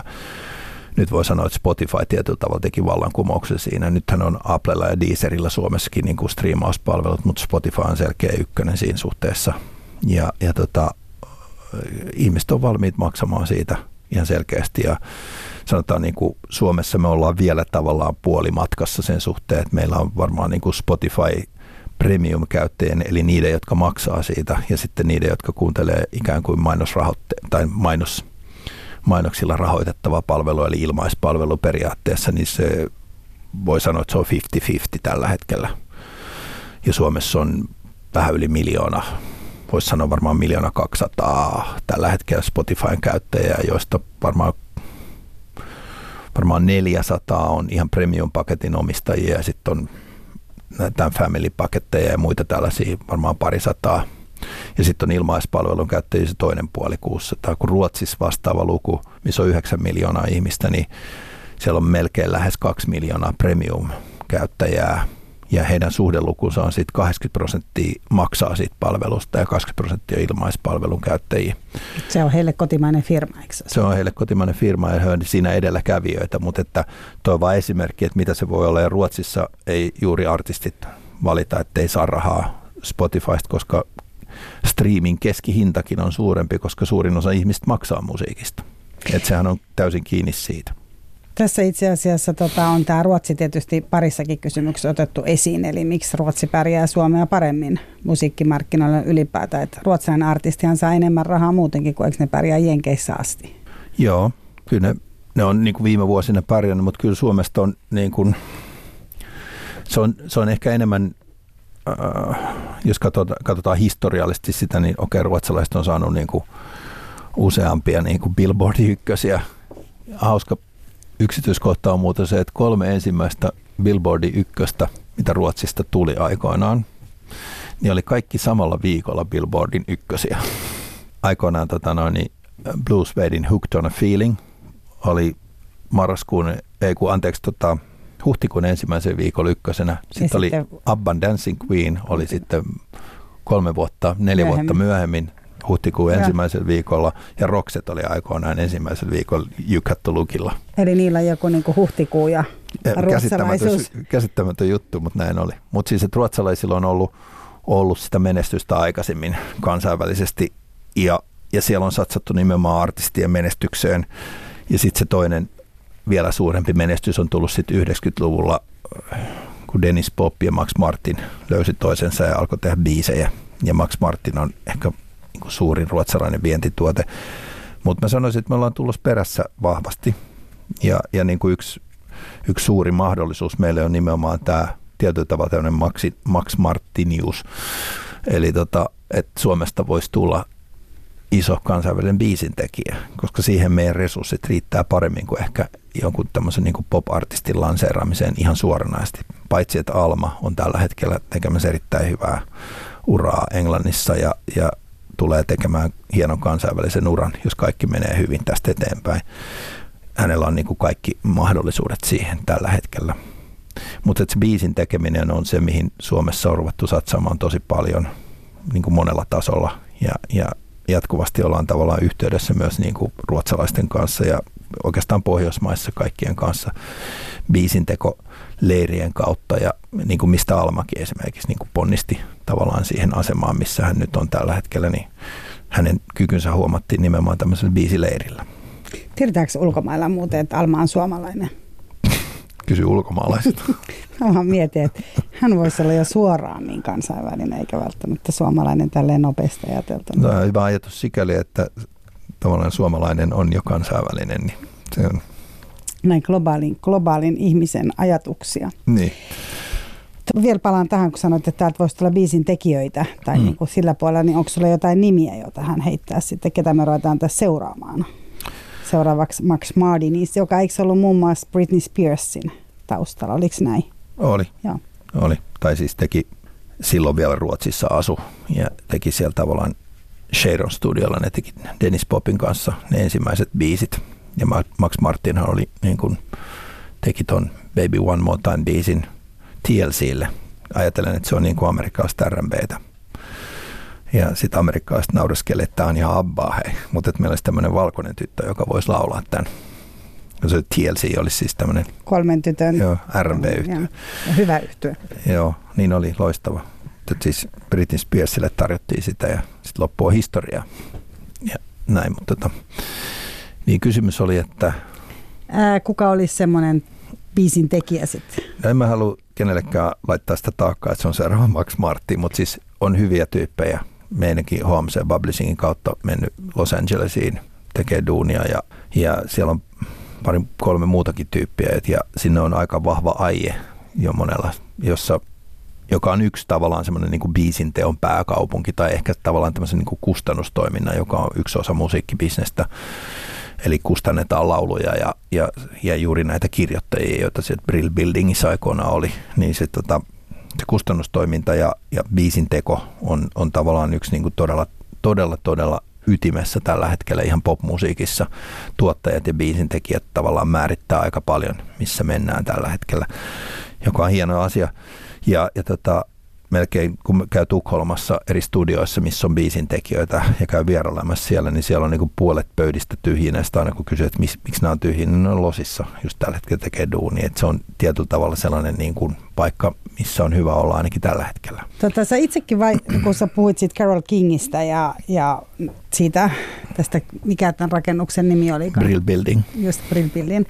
nyt voi sanoa, että Spotify tietyllä tavalla teki vallankumouksen siinä. Nythän on Applella ja Deezerillä Suomessakin niin kuin striimauspalvelut, mutta Spotify on selkeä ykkönen siinä suhteessa. Ja, ja tota, ihmiset on valmiit maksamaan siitä ihan selkeästi ja sanotaan niin kuin Suomessa me ollaan vielä tavallaan puolimatkassa sen suhteen, että meillä on varmaan niin kuin Spotify premium-käyttäjien, eli niiden, jotka maksaa siitä, ja sitten niiden, jotka kuuntelee ikään kuin mainosrahoitte- tai mainos, mainoksilla rahoitettava palvelu, eli ilmaispalvelu periaatteessa, niin se voi sanoa, että se on 50-50 tällä hetkellä. Ja Suomessa on vähän yli miljoona, voisi sanoa varmaan miljoona 200 tällä hetkellä Spotifyn käyttäjää, joista varmaan varmaan 400 on ihan premium-paketin omistajia ja sitten on tämän family-paketteja ja muita tällaisia varmaan parisataa. Ja sitten on ilmaispalvelun käyttäjiä se toinen puoli 600. Kun Ruotsissa vastaava luku, missä on 9 miljoonaa ihmistä, niin siellä on melkein lähes 2 miljoonaa premium-käyttäjää ja heidän suhdelukunsa on sitten 80 prosenttia maksaa siitä palvelusta ja 20 prosenttia ilmaispalvelun käyttäjiä. Se on heille kotimainen firma, eikö se? Se on heille kotimainen firma ja he on siinä edelläkävijöitä, mutta että tuo on vain esimerkki, että mitä se voi olla. Ja Ruotsissa ei juuri artistit valita, että ei saa rahaa Spotifysta, koska streamin keskihintakin on suurempi, koska suurin osa ihmistä maksaa musiikista. Että sehän on täysin kiinni siitä. Tässä itse asiassa tota, on tämä Ruotsi tietysti parissakin kysymyksessä otettu esiin, eli miksi Ruotsi pärjää Suomea paremmin musiikkimarkkinoilla ylipäätään. Että ruotsalainen artistihan saa enemmän rahaa muutenkin kuin eikö ne pärjää Jenkeissä asti. Joo, kyllä ne, ne on niin kuin viime vuosina pärjännyt, mutta kyllä Suomesta on niin kuin, se on, se on ehkä enemmän, äh, jos katsotaan, katsotaan historiallisesti sitä, niin okei, ruotsalaiset on saanut niin kuin useampia niin kuin Billboardin ykkösiä. Hauska yksityiskohta on muuten se, että kolme ensimmäistä Billboardin ykköstä, mitä Ruotsista tuli aikoinaan, niin oli kaikki samalla viikolla Billboardin ykkösiä. Aikoinaan tota noin, niin Blue Swadin Hooked on a Feeling oli marraskuun, ei kun anteeksi, tota, huhtikuun ensimmäisen viikon ykkösenä. Sitten, sitten oli Abban Dancing Queen, oli sitten kolme vuotta, neljä myöhemmin. vuotta myöhemmin huhtikuun ja. ensimmäisellä viikolla ja Rokset oli aikoinaan ensimmäisellä viikolla Jykättölukilla. Eli niillä on joku niin huhtikuu ja käsittämätön, käsittämätön juttu, mutta näin oli. Mutta siis, että ruotsalaisilla on ollut, ollut sitä menestystä aikaisemmin kansainvälisesti ja, ja siellä on satsattu nimenomaan artistien menestykseen. Ja sitten se toinen vielä suurempi menestys on tullut sitten 90-luvulla, kun Dennis Pop ja Max Martin löysi toisensa ja alkoi tehdä biisejä. Ja Max Martin on ehkä niin kuin suurin ruotsalainen vientituote. Mutta mä sanoisin, että me ollaan tullut perässä vahvasti. Ja, ja niin kuin yksi, yksi suuri mahdollisuus meille on nimenomaan tämä tietyllä tavalla tämmöinen Max, Max Martinius. Eli tota, että Suomesta voisi tulla iso kansainvälinen biisintekijä, koska siihen meidän resurssit riittää paremmin kuin ehkä jonkun tämmöisen niin kuin pop-artistin lanseeraamiseen ihan suoranaisesti. Paitsi, että Alma on tällä hetkellä tekemässä erittäin hyvää uraa Englannissa ja, ja tulee tekemään hienon kansainvälisen uran, jos kaikki menee hyvin tästä eteenpäin. Hänellä on niin kuin kaikki mahdollisuudet siihen tällä hetkellä. Mutta se biisin tekeminen on se, mihin Suomessa on ruvettu satsaamaan tosi paljon niin kuin monella tasolla. Ja, ja jatkuvasti ollaan tavallaan yhteydessä myös niin kuin ruotsalaisten kanssa ja oikeastaan Pohjoismaissa kaikkien kanssa biisinteko leirien kautta ja niin kuin mistä Almakin esimerkiksi niin kuin ponnisti tavallaan siihen asemaan, missä hän nyt on tällä hetkellä, niin hänen kykynsä huomattiin nimenomaan tämmöisellä biisileirillä. Tiedetäänkö ulkomailla muuten, että Alma on suomalainen? (laughs) Kysy ulkomaalaiset. (laughs) Mä mietin, että hän voisi olla jo suoraan niin kansainvälinen, eikä välttämättä suomalainen tälleen nopeasti ajateltuna. Tämä on hyvä ajatus sikäli, että tavallaan suomalainen on jo kansainvälinen, niin se on näin globaalin, globaalin ihmisen ajatuksia. Niin. Vielä palaan tähän, kun sanoit, että täältä voisi tulla biisin tekijöitä tai mm. niin kuin sillä puolella, niin onko sulla jotain nimiä, joita hän heittää sitten, ketä me ruvetaan tässä seuraamaan? Seuraavaksi Max Mardinis, joka eikö ollut muun muassa Britney Spearsin taustalla, oliko näin? Oli, Joo. oli. Tai siis teki silloin vielä Ruotsissa asu ja teki siellä tavallaan Sharon Studiolla, ne teki Dennis Popin kanssa ne ensimmäiset biisit ja Max Martinhan oli niin kuin, teki ton Baby One More Time biisin TLClle. Ajattelen, että se on niin kuin amerikkalaista R&Btä. Ja sitten amerikkalaiset naureskelee, että tämä on ihan abbaa hei. Mutta meillä olisi tämmöinen valkoinen tyttö, joka voisi laulaa tämän. Ja se TLC olisi siis tämmöinen... Kolmen tytön. Joo, R&B-yhtiö. Hyvä yhtiö. Joo, niin oli loistava. Nyt siis Britney Spearsille tarjottiin sitä ja sitten loppua historiaa. Ja näin, mutta tota, niin kysymys oli, että... Ää, kuka olisi semmoinen biisin tekijä sitten? No en mä halua kenellekään laittaa sitä taakkaa, että se on seuraava Max Martin, mutta siis on hyviä tyyppejä. Meidänkin ja Publishingin kautta mennyt Los Angelesiin tekee duunia ja, ja siellä on pari kolme muutakin tyyppiä ja sinne on aika vahva aie jo monella, jossa joka on yksi tavallaan semmoinen niin biisin teon pääkaupunki tai ehkä tavallaan tämmöisen niin kustannustoiminnan, joka on yksi osa musiikkibisnestä eli kustannetaan lauluja ja, ja, ja juuri näitä kirjoittajia, joita sieltä Brill Buildingissa aikoina oli, niin se, tota, se kustannustoiminta ja, ja biisin teko on, on tavallaan yksi niin kuin todella, todella, todella ytimessä tällä hetkellä ihan popmusiikissa. Tuottajat ja biisintekijät tavallaan määrittää aika paljon, missä mennään tällä hetkellä, joka on hieno asia. Ja, ja tota, melkein kun käy Tukholmassa eri studioissa, missä on biisin tekijöitä ja käy vierailemassa siellä, niin siellä on niin puolet pöydistä tyhjinä. Sitten aina kun kysyy, että miksi, miksi nämä on tyhjinä, niin ne on losissa just tällä hetkellä tekee duuni. Että se on tietyllä tavalla sellainen niin kuin paikka, missä on hyvä olla ainakin tällä hetkellä. Tota, sä itsekin, vai, (clears throat) kun sä puhuit siitä Carol Kingistä ja, ja siitä, tästä, mikä tämän rakennuksen nimi oli? Brill Building. Just Brill Building.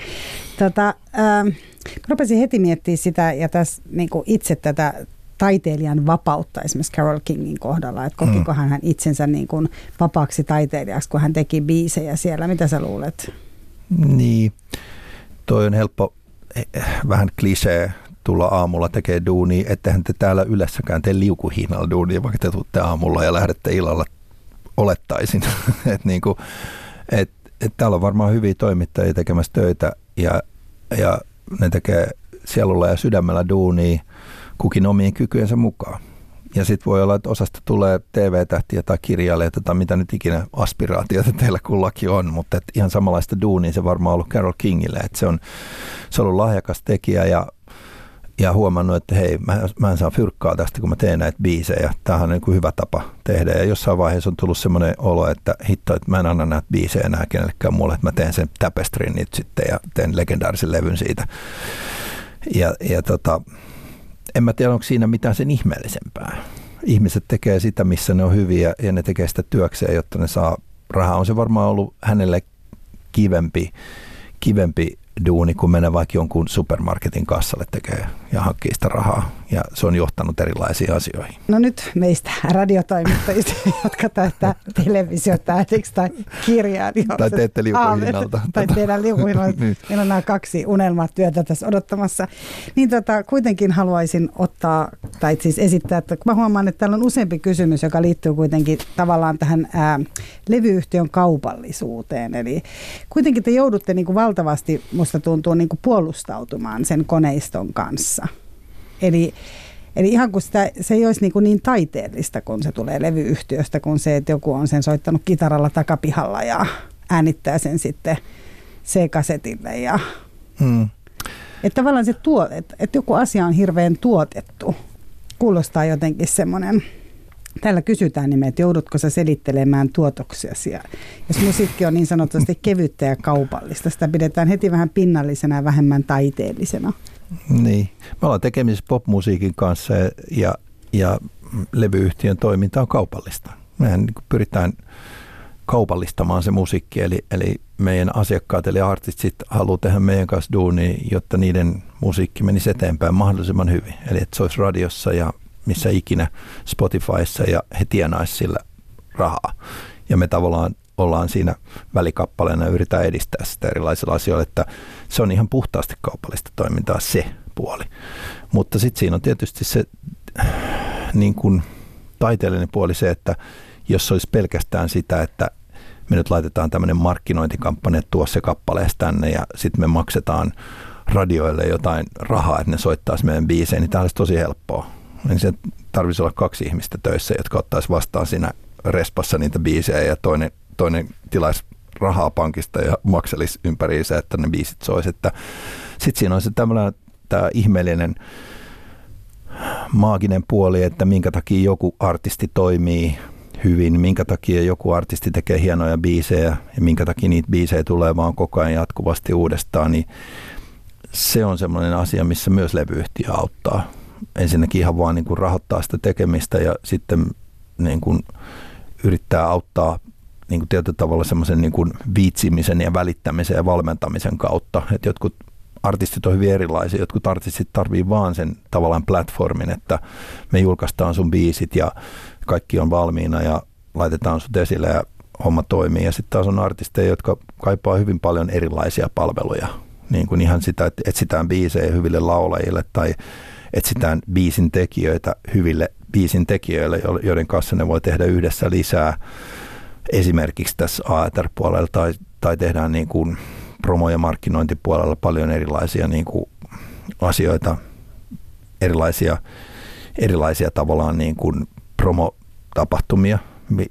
Tota, ähm, rupesin heti miettimään sitä ja tässä niin itse tätä taiteilijan vapautta esimerkiksi Carol Kingin kohdalla, että kokikohan mm. hän itsensä niin kuin vapaaksi taiteilijaksi, kun hän teki biisejä siellä. Mitä sä luulet? Niin, toi on helppo, eh, vähän klisee tulla aamulla tekee duunia, ettehän te täällä ylessäkään tee liukuhihnalla duunia, vaikka te tuutte aamulla ja lähdette illalla olettaisin. (laughs) että niinku, et, et täällä on varmaan hyviä toimittajia tekemässä töitä ja, ja ne tekee sielulla ja sydämellä duunia kukin omien kykyensä mukaan. Ja sitten voi olla, että osasta tulee TV-tähtiä tai kirjailijoita tai mitä nyt ikinä aspiraatioita teillä kullakin on, mutta et ihan samanlaista duunia se varmaan ollut Carol Kingille, että se on, se on ollut lahjakas tekijä ja, ja huomannut, että hei, mä, mä en saa fyrkkaa tästä, kun mä teen näitä biisejä. Tämähän on niin kuin hyvä tapa tehdä ja jossain vaiheessa on tullut semmoinen olo, että hitto, että mä en anna näitä biisejä enää kenellekään muulle, että mä teen sen tapestrin nyt sitten ja teen legendaarisen levyn siitä. Ja, ja tota, en mä tiedä, onko siinä mitään sen ihmeellisempää. Ihmiset tekee sitä, missä ne on hyviä ja ne tekee sitä työkseen, jotta ne saa rahaa. On se varmaan ollut hänelle kivempi, kivempi duuni, kun menee vaikka jonkun supermarketin kassalle tekee ja hankkii sitä rahaa. Ja se on johtanut erilaisiin asioihin. No nyt meistä radiotoimittajista, (laughs) jotka täyttää televisiotähdiksi tai kirjaa. Niin tai teette liukuhinnalta. Tai tehdään liukuhinnalta. (laughs) niin. Meillä on nämä kaksi unelmatyötä tässä odottamassa. Niin tota, kuitenkin haluaisin ottaa, tai siis esittää, että mä huomaan, että täällä on useampi kysymys, joka liittyy kuitenkin tavallaan tähän ää, levyyhtiön kaupallisuuteen. Eli kuitenkin te joudutte niin kuin valtavasti musta tuntuu niin kuin puolustautumaan sen koneiston kanssa. Eli, eli ihan kun sitä, se ei olisi niin, kuin niin taiteellista, kun se tulee levyyhtiöstä, kun se, että joku on sen soittanut kitaralla takapihalla ja äänittää sen sitten C-kasetille. Ja, hmm. Että tavallaan se tuo, että, että joku asia on hirveän tuotettu. Kuulostaa jotenkin semmoinen Täällä kysytään nimen, että joudutko sä selittelemään tuotoksiasi. Jos musiikki on niin sanotusti kevyttä ja kaupallista, sitä pidetään heti vähän pinnallisena ja vähemmän taiteellisena. Niin. Me ollaan tekemisissä popmusiikin kanssa ja, ja levyyhtiön toiminta on kaupallista. Mehän niin pyritään kaupallistamaan se musiikki, eli, eli meidän asiakkaat eli artistit haluaa tehdä meidän kanssa duunia, jotta niiden musiikki menisi eteenpäin mahdollisimman hyvin. Eli että se olisi radiossa ja missä ikinä Spotifyssa ja he tienaisivat sillä rahaa. Ja me tavallaan ollaan siinä välikappaleena ja yritetään edistää sitä erilaisilla asioilla, että se on ihan puhtaasti kaupallista toimintaa se puoli. Mutta sitten siinä on tietysti se niin kuin taiteellinen puoli se, että jos olisi pelkästään sitä, että me nyt laitetaan tämmöinen markkinointikampanja, tuo se kappaleesta tänne ja sitten me maksetaan radioille jotain rahaa, että ne soittaisi meidän biisejä, niin tämä olisi tosi helppoa niin se tarvitsisi olla kaksi ihmistä töissä, jotka ottaisi vastaan siinä respassa niitä biisejä ja toinen, toinen tilaisi rahaa pankista ja makselisi ympäriinsä, että ne biisit soisi. Sitten siinä on se tämmöinen tämä ihmeellinen maaginen puoli, että minkä takia joku artisti toimii hyvin, minkä takia joku artisti tekee hienoja biisejä ja minkä takia niitä biisejä tulee vaan koko ajan jatkuvasti uudestaan, niin se on semmoinen asia, missä myös levyyhtiö auttaa ensinnäkin ihan vaan niin kuin rahoittaa sitä tekemistä ja sitten niin kuin yrittää auttaa niin kuin tietyllä tavalla semmoisen niin kuin viitsimisen ja välittämisen ja valmentamisen kautta. Että jotkut artistit on hyvin erilaisia. Jotkut artistit tarvii vaan sen tavallaan platformin, että me julkaistaan sun biisit ja kaikki on valmiina ja laitetaan sut esille ja homma toimii. Ja sitten taas on artisteja, jotka kaipaa hyvin paljon erilaisia palveluja. Niin kuin ihan sitä, että etsitään biisejä hyville laulajille tai etsitään biisin tekijöitä hyville biisin tekijöille, joiden kanssa ne voi tehdä yhdessä lisää esimerkiksi tässä AETR-puolella tai, tai tehdään niin kuin promo- ja markkinointipuolella paljon erilaisia niin kuin asioita, erilaisia, erilaisia tavallaan niin kuin promotapahtumia,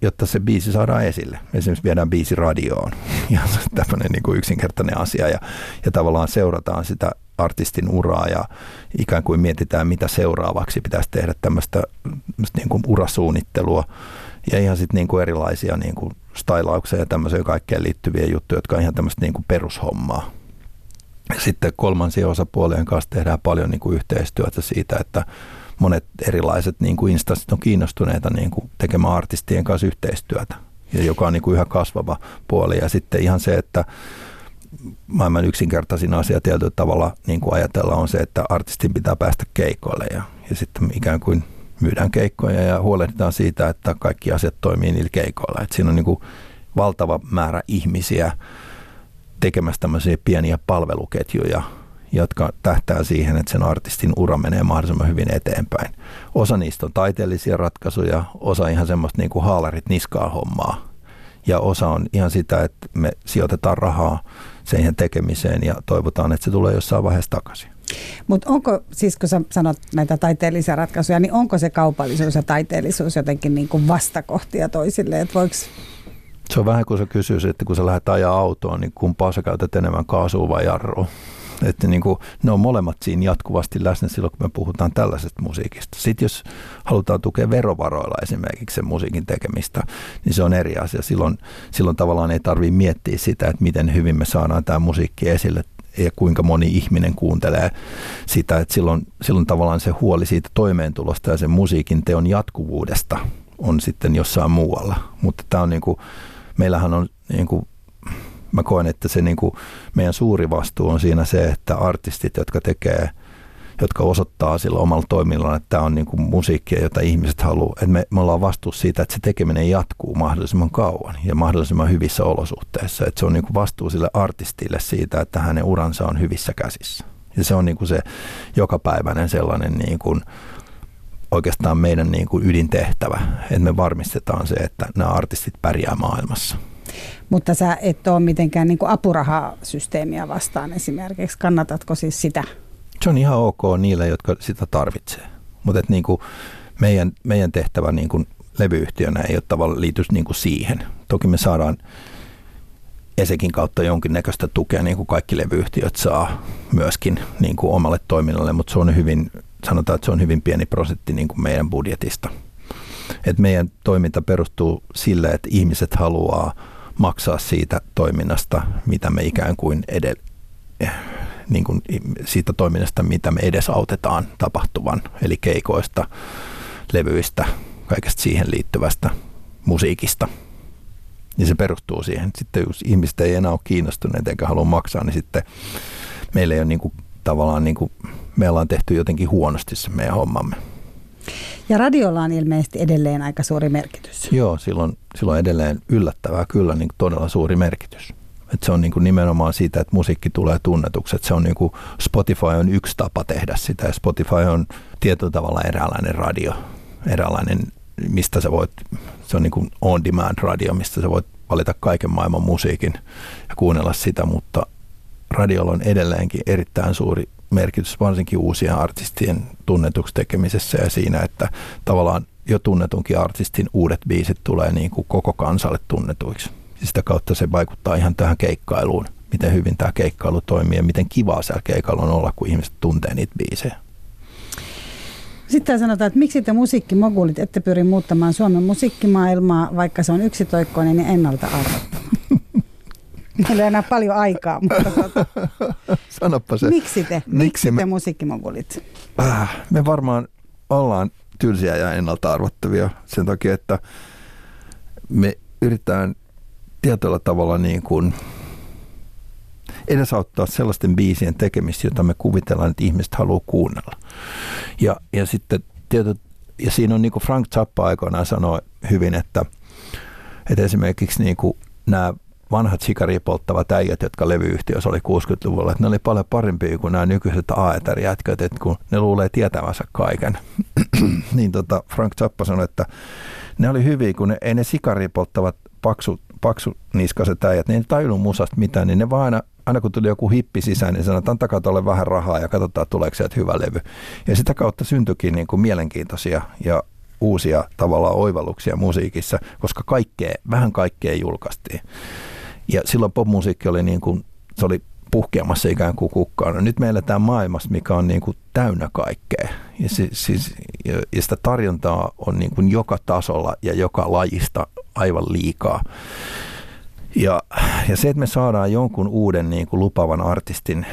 jotta se biisi saadaan esille. Esimerkiksi viedään biisi radioon (laughs) ja tämmöinen niin kuin yksinkertainen asia ja, ja tavallaan seurataan sitä artistin uraa ja ikään kuin mietitään, mitä seuraavaksi pitäisi tehdä tämmöistä niin kuin urasuunnittelua ja ihan sitten niin kuin erilaisia niin kuin stylauksia ja tämmöisiä kaikkeen liittyviä juttuja, jotka on ihan tämmöistä niin kuin perushommaa. Sitten kolmansien osapuolien kanssa tehdään paljon niin kuin yhteistyötä siitä, että monet erilaiset niin kuin instanssit on kiinnostuneita niin kuin tekemään artistien kanssa yhteistyötä, ja joka on niin kuin yhä kasvava puoli. Ja sitten ihan se, että maailman yksinkertaisin asia tietyllä tavalla niin kuin ajatella on se, että artistin pitää päästä keikoille ja, ja sitten ikään kuin myydään keikkoja ja huolehditaan siitä, että kaikki asiat toimii niillä keikoilla. Et siinä on niin kuin valtava määrä ihmisiä tekemässä tämmöisiä pieniä palveluketjuja, jotka tähtää siihen, että sen artistin ura menee mahdollisimman hyvin eteenpäin. Osa niistä on taiteellisia ratkaisuja, osa ihan semmoista niin kuin haalarit niskaa hommaa. Ja osa on ihan sitä, että me sijoitetaan rahaa sen tekemiseen ja toivotaan, että se tulee jossain vaiheessa takaisin. Mutta onko, siis kun sä sanot näitä taiteellisia ratkaisuja, niin onko se kaupallisuus ja taiteellisuus jotenkin niin kuin vastakohtia toisille? Että voiko se on vähän kuin sä kysyisit, että kun sä lähdet ajaa autoon, niin kumpaa sä käytät enemmän kaasua vai jarrua? Että niin kuin, ne on molemmat siinä jatkuvasti läsnä silloin, kun me puhutaan tällaisesta musiikista. Sitten jos halutaan tukea verovaroilla esimerkiksi sen musiikin tekemistä, niin se on eri asia. Silloin, silloin tavallaan ei tarvitse miettiä sitä, että miten hyvin me saadaan tämä musiikki esille ja kuinka moni ihminen kuuntelee sitä, että silloin, silloin tavallaan se huoli siitä toimeentulosta ja sen musiikin teon jatkuvuudesta on sitten jossain muualla. Mutta tämä on niin kuin, meillähän on niin kuin mä koen, että se niin kuin meidän suuri vastuu on siinä se, että artistit, jotka tekee jotka osoittaa sillä omalla toiminnalla, että tämä on niin kuin musiikkia, jota ihmiset haluaa. Että me, me ollaan vastuussa siitä, että se tekeminen jatkuu mahdollisimman kauan ja mahdollisimman hyvissä olosuhteissa. Että se on niin kuin vastuu sille artistille siitä, että hänen uransa on hyvissä käsissä. Ja se on niin kuin se jokapäiväinen sellainen niin kuin, oikeastaan meidän niin kuin ydintehtävä, että me varmistetaan se, että nämä artistit pärjää maailmassa. Mutta sä et ole mitenkään niin kuin apurahasysteemiä vastaan esimerkiksi. Kannatatko siis sitä? Se on ihan ok niille, jotka sitä tarvitsee. Mutta niin meidän, meidän tehtävä niin kuin levyyhtiönä ei ole tavallaan liity niin kuin siihen. Toki me saadaan Esekin kautta jonkinnäköistä tukea, niin kuin kaikki levyyhtiöt saa myöskin niin kuin omalle toiminnalle, mutta se on hyvin, sanotaan, että se on hyvin pieni prosentti niin kuin meidän budjetista. Et meidän toiminta perustuu sille, että ihmiset haluaa maksaa siitä toiminnasta, mitä me ikään kuin edellä, niin kuin siitä toiminnasta, mitä me edesautetaan tapahtuvan, eli keikoista, levyistä, kaikesta siihen liittyvästä musiikista. Ja se perustuu siihen. Sitten jos ihmiset ei enää ole kiinnostuneet eikä halua maksaa, niin sitten meillä ei ole niin kuin, tavallaan, niin kuin, me ollaan tehty jotenkin huonosti se meidän hommamme. Ja radiolla on ilmeisesti edelleen aika suuri merkitys. Joo, silloin, silloin edelleen yllättävää kyllä niin todella suuri merkitys. Et se on niin kuin nimenomaan siitä, että musiikki tulee tunnetuksi. Et se on niin kuin Spotify on yksi tapa tehdä sitä ja Spotify on tietyllä tavalla eräänlainen radio, eräänlainen, mistä sä voit, se on niin kuin on-demand radio, mistä sä voit valita kaiken maailman musiikin ja kuunnella sitä, mutta radiolla on edelleenkin erittäin suuri merkitys varsinkin uusien artistien tunnetuksi tekemisessä ja siinä, että tavallaan jo tunnetunkin artistin uudet biisit tulee niin kuin koko kansalle tunnetuiksi. Sitä kautta se vaikuttaa ihan tähän keikkailuun, miten hyvin tämä keikkailu toimii ja miten kivaa siellä keikalla on olla, kun ihmiset tuntee niitä biisejä. Sitten sanotaan, että miksi te musiikkimogulit ette pyri muuttamaan Suomen musiikkimaailmaa, vaikka se on yksitoikkoinen ja ennalta arvattava? Meillä ei enää paljon aikaa, mutta tuota, Sanoppa se. miksi te, miksi, miksi me, te musiikkimogulit? Äh, me varmaan ollaan tylsiä ja ennalta arvottavia sen takia, että me yritetään tietyllä tavalla niin kuin edesauttaa sellaisten biisien tekemistä, jota me kuvitellaan, että ihmiset haluaa kuunnella. Ja, ja sitten tietyt, ja siinä on niin kuin Frank Zappa aikoinaan sanoi hyvin, että, että esimerkiksi niin kuin nämä vanhat sikaria polttavat äijät, jotka levyyhtiössä oli 60-luvulla, että ne oli paljon parempia kuin nämä nykyiset AETR-jätkät, että kun ne luulee tietävänsä kaiken. (clears throat) niin tota Frank Zappa sanoi, että ne oli hyviä, kun ne, ei ne sikaria polttavat paksu, paksu niskaset äijät, niin ei tajunnut musasta mitään, niin ne vaan aina, aina kun tuli joku hippi sisään, niin sanoi, että antakaa tuolle vähän rahaa ja katsotaan tuleeko sieltä hyvä levy. Ja sitä kautta syntyikin niin kuin mielenkiintoisia ja uusia tavallaan oivalluksia musiikissa, koska kaikkea, vähän kaikkea julkaistiin. Ja silloin popmusiikki oli niin kuin, se oli puhkeamassa ikään kuin kukkaan. No nyt meillä tämä maailmassa, mikä on niin kuin täynnä kaikkea. Ja, si, siis, ja, sitä tarjontaa on niin kuin joka tasolla ja joka lajista aivan liikaa. Ja, ja se, että me saadaan jonkun uuden niin kuin lupavan artistin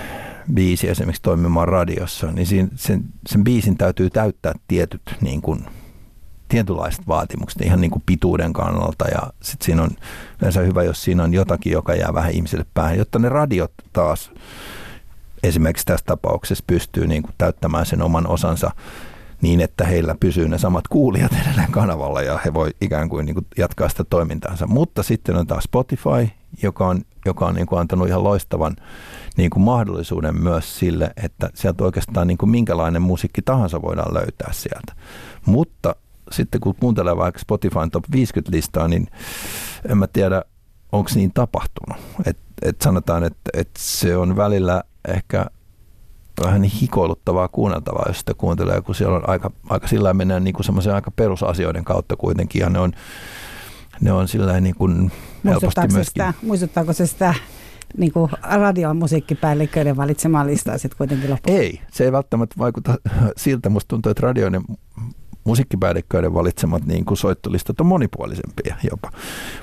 biisi esimerkiksi toimimaan radiossa, niin sen, sen biisin täytyy täyttää tietyt niin kuin, tietynlaiset vaatimukset ihan niin kuin pituuden kannalta ja sitten siinä on yleensä hyvä, jos siinä on jotakin, joka jää vähän ihmisille päähän, jotta ne radiot taas esimerkiksi tässä tapauksessa pystyy niin kuin täyttämään sen oman osansa niin, että heillä pysyy ne samat kuulijat edelleen kanavalla ja he voi ikään kuin, niin kuin jatkaa sitä toimintaansa. Mutta sitten on taas Spotify, joka on, joka on niin kuin antanut ihan loistavan niin kuin mahdollisuuden myös sille, että sieltä oikeastaan niin kuin minkälainen musiikki tahansa voidaan löytää sieltä. Mutta sitten kun kuuntelee vaikka Spotifyn top 50 listaa, niin en mä tiedä, onko niin tapahtunut. Et, et sanotaan, että et se on välillä ehkä vähän hikoiluttavaa kuunneltavaa, jos sitä kuuntelee, kun siellä on aika, aika sillä mennään niin semmoisen aika perusasioiden kautta kuitenkin, ja ne on, ne on sillä niin kuin helposti myöskin. Sitä, muistuttaako se sitä niin kuin radion musiikkipäälliköiden valitsemaan listaa sitten kuitenkin loppuun? Ei, se ei välttämättä vaikuta (laughs) siltä. Musta tuntuu, että radioiden musiikkipäälliköiden valitsemat niin kuin soittolistat on monipuolisempia jopa.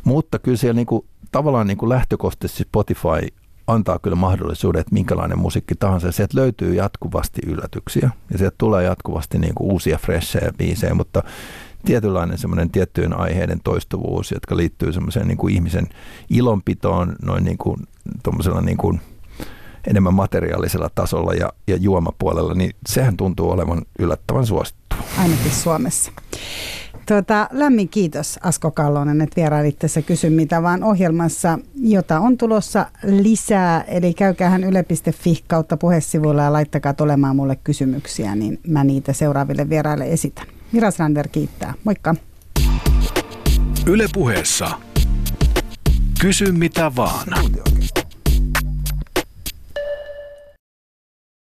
Mutta kyllä siellä niin kuin, tavallaan niin kuin lähtökohtaisesti Spotify antaa kyllä mahdollisuuden, että minkälainen musiikki tahansa. Ja sieltä löytyy jatkuvasti yllätyksiä ja sieltä tulee jatkuvasti niin kuin uusia freshejä biisejä, mutta tietynlainen semmoinen tiettyjen aiheiden toistuvuus, jotka liittyy semmoiseen niin kuin ihmisen ilonpitoon noin niin kuin, niin kuin enemmän materiaalisella tasolla ja, ja juomapuolella, niin sehän tuntuu olevan yllättävän suosittu. Ainakin Suomessa. Tuota, lämmin kiitos Asko Kallonen, että vierailit tässä Kysy mitä vaan ohjelmassa, jota on tulossa lisää. Eli käykäähän yle.fi kautta puhesivuilla ja laittakaa tulemaan mulle kysymyksiä, niin mä niitä seuraaville vieraille esitän. Mirasrander kiittää. Moikka. Yle puheessa. Kysy mitä vaan.